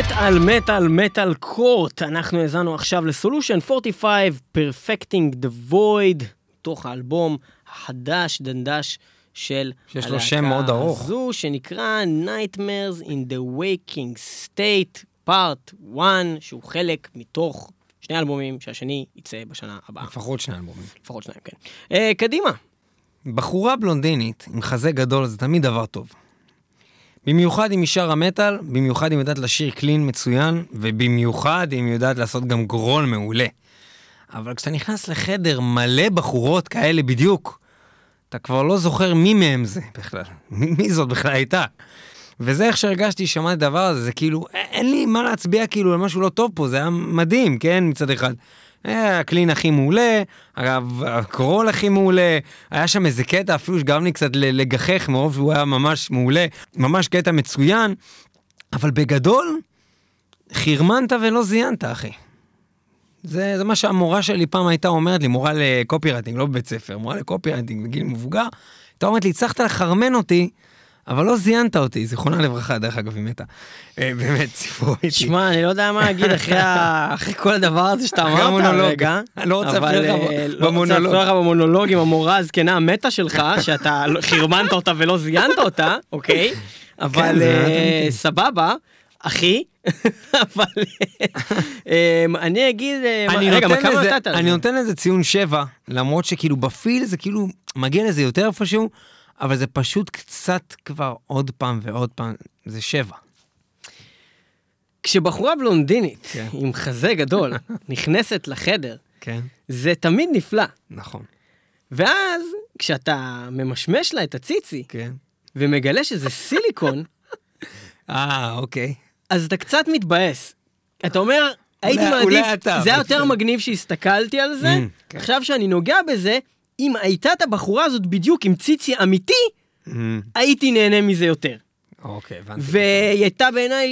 Speaker 3: מטאל, מטאל, מטאל קורט. אנחנו האזנו עכשיו לסולושן 45, Perfecting the Void, תוך האלבום החדש, דנדש של
Speaker 1: שיש לו שם מאוד ארוך.
Speaker 3: הזו, שנקרא Nightmares in the Waking State, Part 1, שהוא חלק מתוך שני אלבומים שהשני יצא בשנה הבאה.
Speaker 1: לפחות שני אלבומים.
Speaker 3: לפחות שניים, כן. אה, קדימה.
Speaker 1: בחורה בלונדינית עם חזה גדול זה תמיד דבר טוב. במיוחד אם היא שרה מטאל, במיוחד אם היא יודעת לשיר קלין מצוין, ובמיוחד אם היא יודעת לעשות גם גרול מעולה. אבל כשאתה נכנס לחדר מלא בחורות כאלה בדיוק, אתה כבר לא זוכר מי מהם זה בכלל. מי, מי זאת בכלל הייתה. וזה איך שהרגשתי, שמעתי את הדבר הזה, זה כאילו, א- אין לי מה להצביע כאילו על משהו לא טוב פה, זה היה מדהים, כן, מצד אחד. אה, הקלין הכי מעולה, הקרול הכי מעולה, היה שם איזה קטע אפילו שגרם לי קצת לגחך מרוב שהוא היה ממש מעולה, ממש קטע מצוין, אבל בגדול, חרמנת ולא זיינת, אחי. זה, זה מה שהמורה שלי פעם הייתה אומרת לי, מורה לקופירייטינג, לא בבית ספר, מורה לקופירייטינג בגיל מבוגר, הייתה אומרת לי, הצלחת לחרמן אותי, אבל לא זיינת אותי, זיכרונה לברכה, דרך אגב, היא מתה. אה, באמת, סיפור איתי.
Speaker 3: שמע, אני לא יודע מה להגיד אחרי כל הדבר הזה שאתה אמרת
Speaker 1: המונולוג.
Speaker 3: רגע.
Speaker 1: אני לא רוצה
Speaker 3: אבל,
Speaker 1: להפריע לך
Speaker 3: אה, לא
Speaker 1: במונולוג.
Speaker 3: להפריע לך במונולוג עם המורה הזקנה המתה שלך, שאתה לא- חרמנת אותה ולא זיינת אותה, אוקיי? אבל
Speaker 1: כן, זה
Speaker 3: אה. סבבה, אחי, אבל אה, אני אגיד, רגע, כמה נתת?
Speaker 1: אני נותן לזה ציון 7, למרות שכאילו בפיל זה כאילו מגיע לזה יותר איפשהו, אבל זה פשוט קצת כבר עוד פעם ועוד פעם, זה 7.
Speaker 3: כשבחורה בלונדינית
Speaker 1: כן.
Speaker 3: עם חזה גדול נכנסת לחדר,
Speaker 1: כן.
Speaker 3: זה תמיד נפלא.
Speaker 1: נכון.
Speaker 3: ואז כשאתה ממשמש לה את הציצי
Speaker 1: כן.
Speaker 3: ומגלה שזה סיליקון,
Speaker 1: אה, אוקיי.
Speaker 3: אז אתה קצת מתבאס. אתה אומר, הייתי
Speaker 1: אולי-
Speaker 3: מעדיף,
Speaker 1: אולי אתה,
Speaker 3: זה היה יותר. מגניב שהסתכלתי על זה,
Speaker 1: Mm, כן.
Speaker 3: עכשיו שאני נוגע בזה, אם הייתה את הבחורה הזאת בדיוק עם ציצי אמיתי,
Speaker 1: אמ,
Speaker 3: הייתי נהנה מזה יותר.
Speaker 1: אוקיי, הבנתי.
Speaker 3: והיא הייתה בעיניי,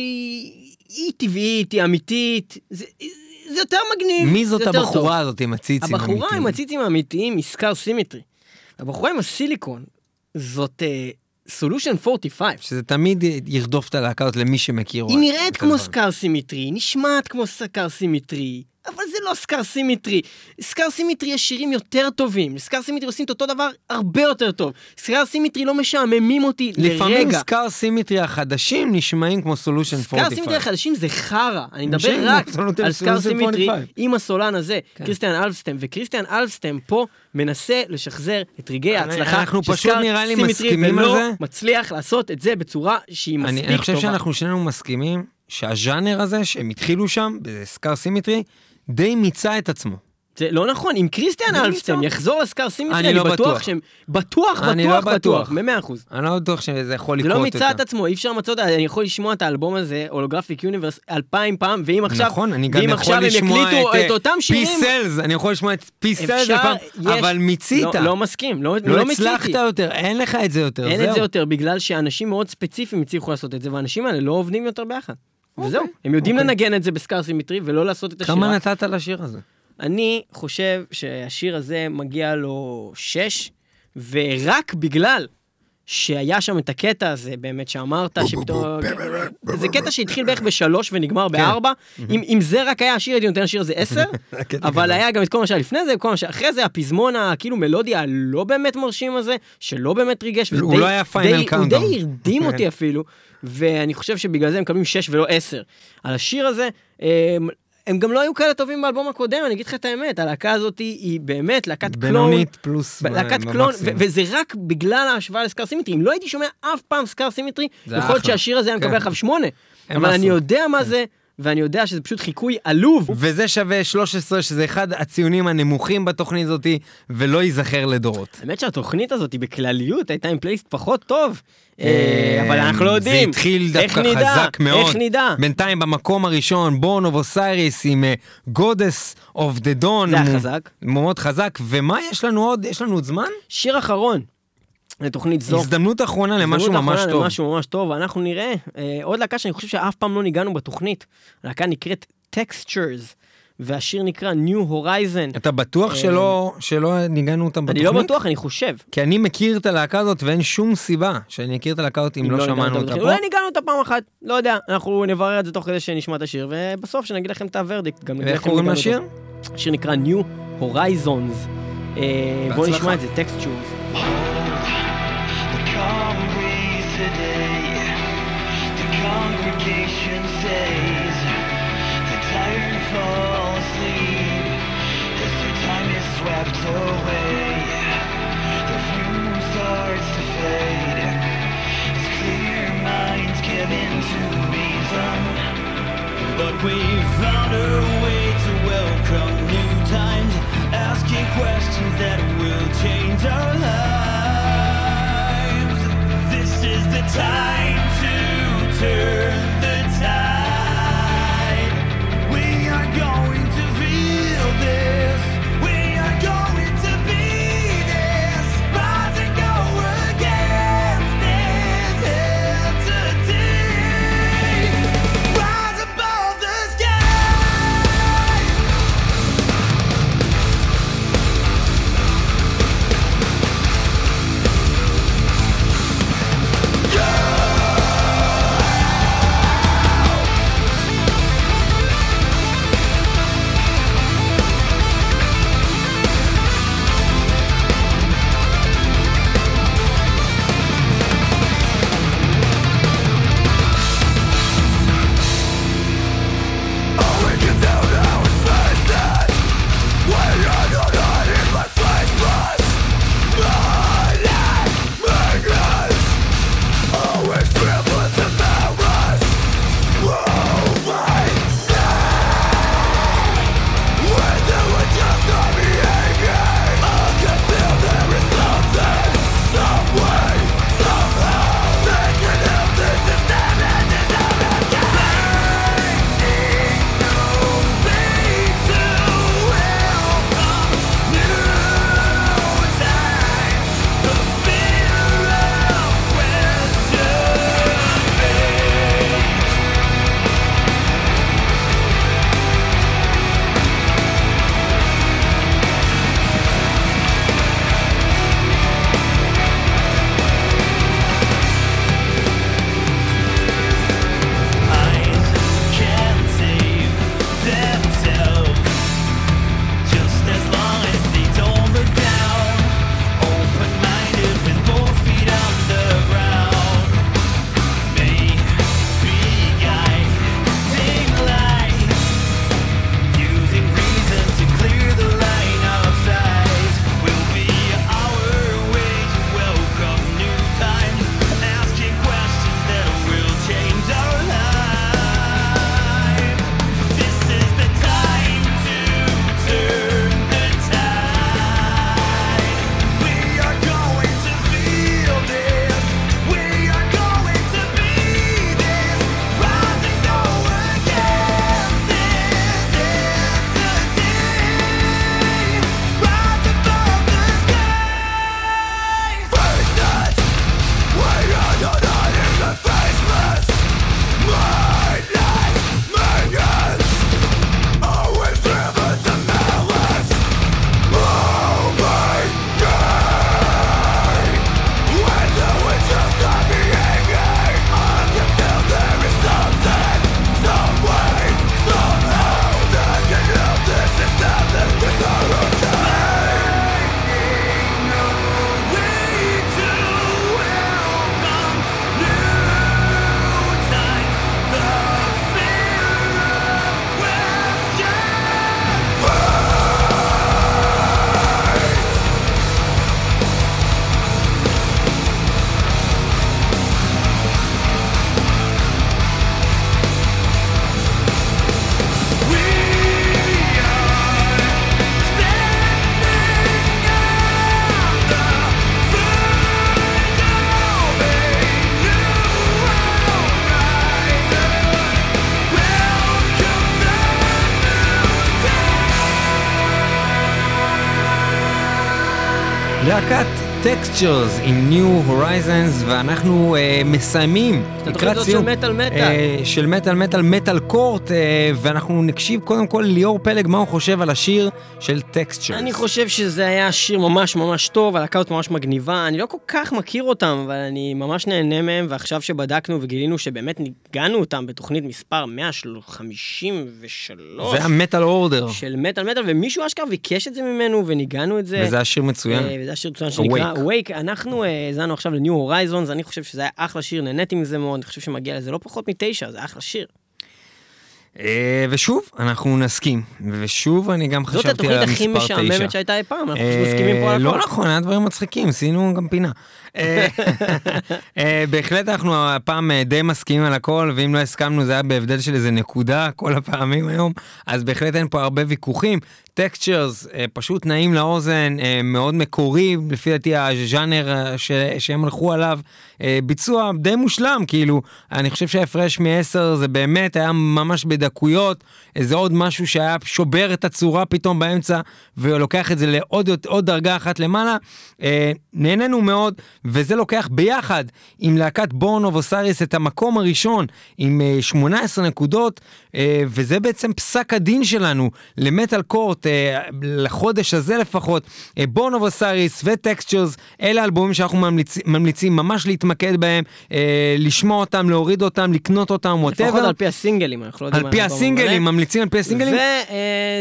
Speaker 3: היא טבעית, היא אמיתית, זה, זה יותר מגניב.
Speaker 1: מי זאת
Speaker 3: יותר טוב.
Speaker 1: הבחורה הזאת עם הציצים
Speaker 3: הבחורה עם
Speaker 1: האמיתיים?
Speaker 3: הציצים האמיתיים היא Scar Symmetry. הבחורה עם הסיליקון זאת Solution 45.
Speaker 1: שזה תמיד ירדוף את הלהקה הזאת למי שמכיר.
Speaker 3: היא נראית כמו. סקאר Symmetry, נשמעת כמו Scar Symmetry, אבל זה לא Scar Symmetry. Scar Symmetry יש שירים יותר טובים, ל Scar Symmetry עושים את אותו דבר הרבה יותר טוב. Scar Symmetry לא משעממים אותי
Speaker 1: לפעמים
Speaker 3: לרגע.
Speaker 1: Scar Symmetry החדשים נשמעים כמו Solution 45.
Speaker 3: Scar Symmetry החדשים זה חרא, אני מדבר רק על Scar Symmetry
Speaker 1: 45.
Speaker 3: עם הסולן הזה,
Speaker 1: כן.
Speaker 3: קריסטיאן אלבסטם, וקריסטיאן אלבסטם פה מנסה לשחזר את רגעי ההצלחה,
Speaker 1: אנחנו פשוט נראה לי מסכימים
Speaker 3: ולא
Speaker 1: על זה.
Speaker 3: מצליח לעשות את זה בצורה שהיא
Speaker 1: אני,
Speaker 3: מספיק
Speaker 1: אני חושב
Speaker 3: טובה.
Speaker 1: שאנחנו שנינו מסכימים שהז'אנר הזה שהם התחילו שם, ב Scar Symmetry, די מיצה את עצמו.
Speaker 3: זה לא נכון, אם קריסטיאן
Speaker 1: לא
Speaker 3: אלפסטם. יחזור לסקאר סימטרי,
Speaker 1: אני
Speaker 3: אני
Speaker 1: לא
Speaker 3: בטוח. שהם... בטוח,
Speaker 1: אני
Speaker 3: בטוח,
Speaker 1: לא
Speaker 3: בטוח. במאה אחוז.
Speaker 1: אני לא בטוח שזה יכול
Speaker 3: זה
Speaker 1: לקרות
Speaker 3: לא
Speaker 1: יותר.
Speaker 3: מיצה את עצמו, אי אפשר למצוא. אני יכול לשמוע את האלבום הזה, הולוגרפיק יוניברס, אלפיים פעם, ואם עכשיו...
Speaker 1: נכון, אני גם
Speaker 3: ואם
Speaker 1: יכול
Speaker 3: עכשיו הם
Speaker 1: לשמוע
Speaker 3: יקליטו
Speaker 1: את
Speaker 3: את אותם שירים...
Speaker 1: פיסלס, אני יכול לשמוע את פיסלס לפעם,
Speaker 3: יש-
Speaker 1: אבל מיצית.
Speaker 3: לא, לא מסכים, לא,
Speaker 1: לא
Speaker 3: לא מיציתי.
Speaker 1: הצלחת יותר, אין לך את זה יותר,
Speaker 3: אין
Speaker 1: זהו.
Speaker 3: את זה יותר, בגלל שאנשים מאוד ספציפיים הצליחו לעשות את זה, והאנשים האלה לא עובדים יותר ביחד. וזהו, הם יודעים
Speaker 1: אוקיי.
Speaker 3: לנגן את זה בסקאר סימטרי ולא לעשות את השירה.
Speaker 1: כמה נתת לשיר הזה?
Speaker 3: אני חושב שהשיר הזה מגיע לו שש, ורק בגלל שהיה שם את הקטע הזה באמת שאמרת שפתאום... זה קטע שהתחיל בערך בשלוש ונגמר בארבע. אם אם זה רק היה השיר הייתי נותן לשיר הזה עשר, אבל. היה גם את כל מה שהיה לפני זה וכל מה שאחרי זה, הפזמון הכאילו מלודי הלא באמת מרשים הזה, שלא באמת ריגש.
Speaker 1: הוא לא היה final
Speaker 3: די- הוא. די הרדים אותי אפילו, ואני חושב שבגלל זה הם מקבלים שש ולא עשר. על השיר הזה, הם- הם גם לא היו כאלה טובים באלבום הקודם, אני אגיד לך את האמת, הלהקה הזאת היא באמת להקת clone.
Speaker 1: בינונית פלוס
Speaker 3: להקת
Speaker 1: ב- clone.
Speaker 3: ו- וזה רק בגלל ההשוואה ל Scar Symmetry. אם לא הייתי שומע אף פעם Scar
Speaker 1: Symmetry,
Speaker 3: יכול להיות. שהשיר הזה היה מקבל
Speaker 1: כן.
Speaker 3: עכשיו שמונה.
Speaker 1: אין
Speaker 3: אבל
Speaker 1: מה
Speaker 3: אני. יודע מה זה, ואני יודע שזה פשוט חיקוי עלוב.
Speaker 1: וזה שווה 13, שזה אחד הציונים הנמוכים בתוכנית הזאתי, ולא ייזכר לדורות.
Speaker 3: האמת שהתוכנית הזאת בכלליות הייתה עם פלייליסט פחות טוב. אה, אבל אנחנו לא יודעים.
Speaker 1: זה התחיל דווקא? חזק מאוד.
Speaker 3: איך נדע?
Speaker 1: בינתיים במקום הראשון, Born of Osiris עם Goddess of the Dawn.
Speaker 3: זה היה חזק.
Speaker 1: מאוד חזק. ומה יש לנו עוד? יש לנו עוד זמן?
Speaker 3: שיר אחרון לתוכנית זו.
Speaker 1: הזדמנות אחרונה למשהו
Speaker 3: הזדמנות
Speaker 1: ממש
Speaker 3: אחרונה
Speaker 1: טוב.
Speaker 3: למשהו ממש טוב, ואנחנו נראה אה, עוד להקה שאני חושב שאף פעם לא ניגענו בתוכנית. הלהקה נקראת Textures, והשיר נקרא New Horizons.
Speaker 1: אתה בטוח שלא שלא ניגענו אותם
Speaker 3: אני
Speaker 1: בתוכנית?
Speaker 3: לא בטוח, אני חושב.
Speaker 1: כי אני מכיר את הלהקה הזאת ואין שום סיבה שאני אכיר את הלהקה הזאת אם לא
Speaker 3: ניגענו
Speaker 1: שמענו אותה. פה.
Speaker 3: אולי ניגענו אותה פעם אחת, לא יודע. אנחנו נברר את זה תוך כדי שנשמע את השיר, ובסוף שנגיד לכם את הוורדיקט. גם
Speaker 1: ואיך קוראים לשיר?
Speaker 3: השיר נקרא New Horizons. אה, בואו. נשמע את זה, Textures.
Speaker 2: The But we found a way to welcome new times, asking questions that will change our lives. This is the time
Speaker 1: Textures עם New Horizons, ואנחנו uh, מסיימים
Speaker 3: תוכנית הזאת של מטאל מטאל.
Speaker 1: uh, של מטאל מטאל מטאל קורט, uh, ואנחנו נקשיב קודם כל ליאור פלג מה הוא חושב על השיר של Textures.
Speaker 3: אני חושב שזה היה שיר ממש ממש טוב, הלהקה הזאת ממש מגניבה, אני לא כל כך מכיר אותם, אבל אני ממש נהנה מהם, ועכשיו שבדקנו וגילינו שבאמת ניגענו אותם בתוכנית מספר 153
Speaker 1: זה המטאל אורדר,
Speaker 3: של מטאל מטאל, ומישהו אשכרה ביקש את זה ממנו וניגענו את זה.
Speaker 1: וזה היה שיר מצוין.
Speaker 3: אה, וזה השיר מצוין שנקרא Wake. אנחנו אה, האזנו עכשיו ל-New Horizons, אני חושב שזה היה אחלה שיר, נהניתי מזה מאוד, אני חושב שמגיע לזה לא פחות מתשע, זה אחלה שיר.
Speaker 1: אה, ושוב, אנחנו נסכים, ושוב אני גם
Speaker 3: זאת
Speaker 1: חשבתי
Speaker 3: התוכנית
Speaker 1: על
Speaker 3: הכי
Speaker 1: המספר תשע.
Speaker 3: משעממת שהייתה אי פעם, אנחנו פשוט מסכימים פה על
Speaker 1: לא
Speaker 3: הכל.
Speaker 1: נכון, היה דברים מצחיקים, עשינו גם פינה. אה, אה, בהחלט אנחנו הפעם אה, די מסכימים על הכל, ואם לא הסכמנו זה היה בהבדל של איזה נקודה כל הפעמים היום, אז בהחלט אין פה הרבה ויכוחים. טקסצ'רס פשוט נעים לאוזן, אה, מאוד מקורי, לפי דעתי הז'אנר אה, שהם הלכו עליו, אה, ביצוע די מושלם, כאילו, אני חושב שההפרש מ-10 זה באמת היה ממש בדקויות, זה עוד משהו שהיה שובר את הצורה פתאום באמצע, ולוקח את זה לעוד עוד דרגה אחת למעלה. אה, נהנינו מאוד, וזה לוקח ביחד עם להקת Born of Osiris את המקום הראשון עם אה, 18 נקודות, אה, וזה בעצם פסק הדין שלנו למטאל קורט, אה, לחודש הזה לפחות. Born of Osiris ו Textures, אלה האלבומים שאנחנו ממליצ, ממליצים ממש להתמקד בהם, אה, לשמוע אותם, להוריד אותם, לקנות אותם,
Speaker 3: לפחות
Speaker 1: whatever.
Speaker 3: על פי הסינגלים, אנחנו לא יודעים
Speaker 1: על פי הסינגלים,
Speaker 3: המלא.
Speaker 1: ממליצים על פי הסינגלים.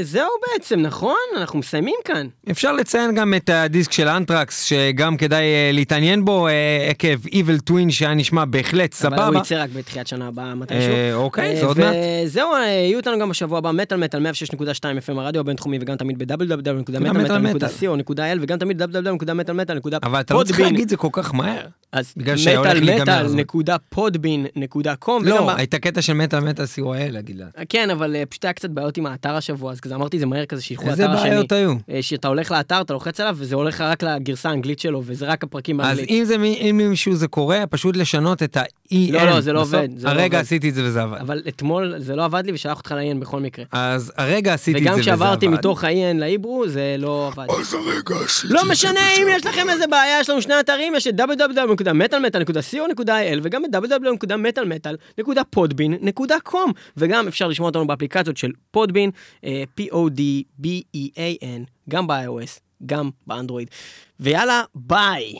Speaker 3: וזהו בעצם, נכון? אנחנו מסיימים כאן.
Speaker 1: אפשר לציין גם את הדיסק של אנטרקס, שגם כדאי אה, להתעניין בו אה, עקב Evil Twin שהיה נשמע בהחלט
Speaker 3: אבל הוא
Speaker 1: סבבה.
Speaker 3: יצא רק בתחילת שנה הבאה מתישהו.
Speaker 1: אה, אוקיי,
Speaker 3: אה,
Speaker 1: זה עוד מעט.
Speaker 3: וזהו, אה, יהיו איתנו גם בשבוע הבא מטאל מטאל 106.2 FM הרדיו הבינתחומי וגם תמיד ב- www.metalmetal.co.il וגם תמיד www.metalmetal.podbean.
Speaker 1: אבל אתה לא צריך להגיד את זה כל כך מהר.
Speaker 3: אז. מטאלמטאל.podbean.com
Speaker 1: לא, הייתה קטע של מטאל מטאל co.il להגיד לה.
Speaker 3: כן, אבל אה, פשוט היה קצת בעיות עם האתר השבוע, אז כזה אמרתי זה מהר כזה שילכו
Speaker 1: איזה
Speaker 3: לאתר השני.
Speaker 1: בעיות היו?
Speaker 3: אה, שאתה הולך לאתר, אתה לוחץ עליו, וזה הולך רק לגרסה האנגלית שלו, וזה רק הפרקים
Speaker 1: אז
Speaker 3: באנגלית.
Speaker 1: אם זה מי- אם למישהו זה קורה, פשוט לשנות את ה-EN.
Speaker 3: לא, לא, זה לא. עובד, לא
Speaker 1: הרגע. עשיתי את זה וזה עבד.
Speaker 3: אבל אתמול זה לא עבד לי ושלח אותך לעיין בכל מקרה.
Speaker 1: אז הרגע עשיתי את זה
Speaker 3: וגם
Speaker 1: וזה עבד.
Speaker 3: כשעברתי מתוך ה-EN להיברו, זה לא עבד. לא משנה אם יש לכם איזה בעיה, יש לנו שני אתרים, יש את www.metalmetal.co.il וגם את www.metalmetal.podbean.com וגם אפשר לשמוע אותנו באפליקציות של פודבין, אה, P-O-D-B-E-A-N, גם ב-iOS, גם באנדרואיד. ויאללה, ביי.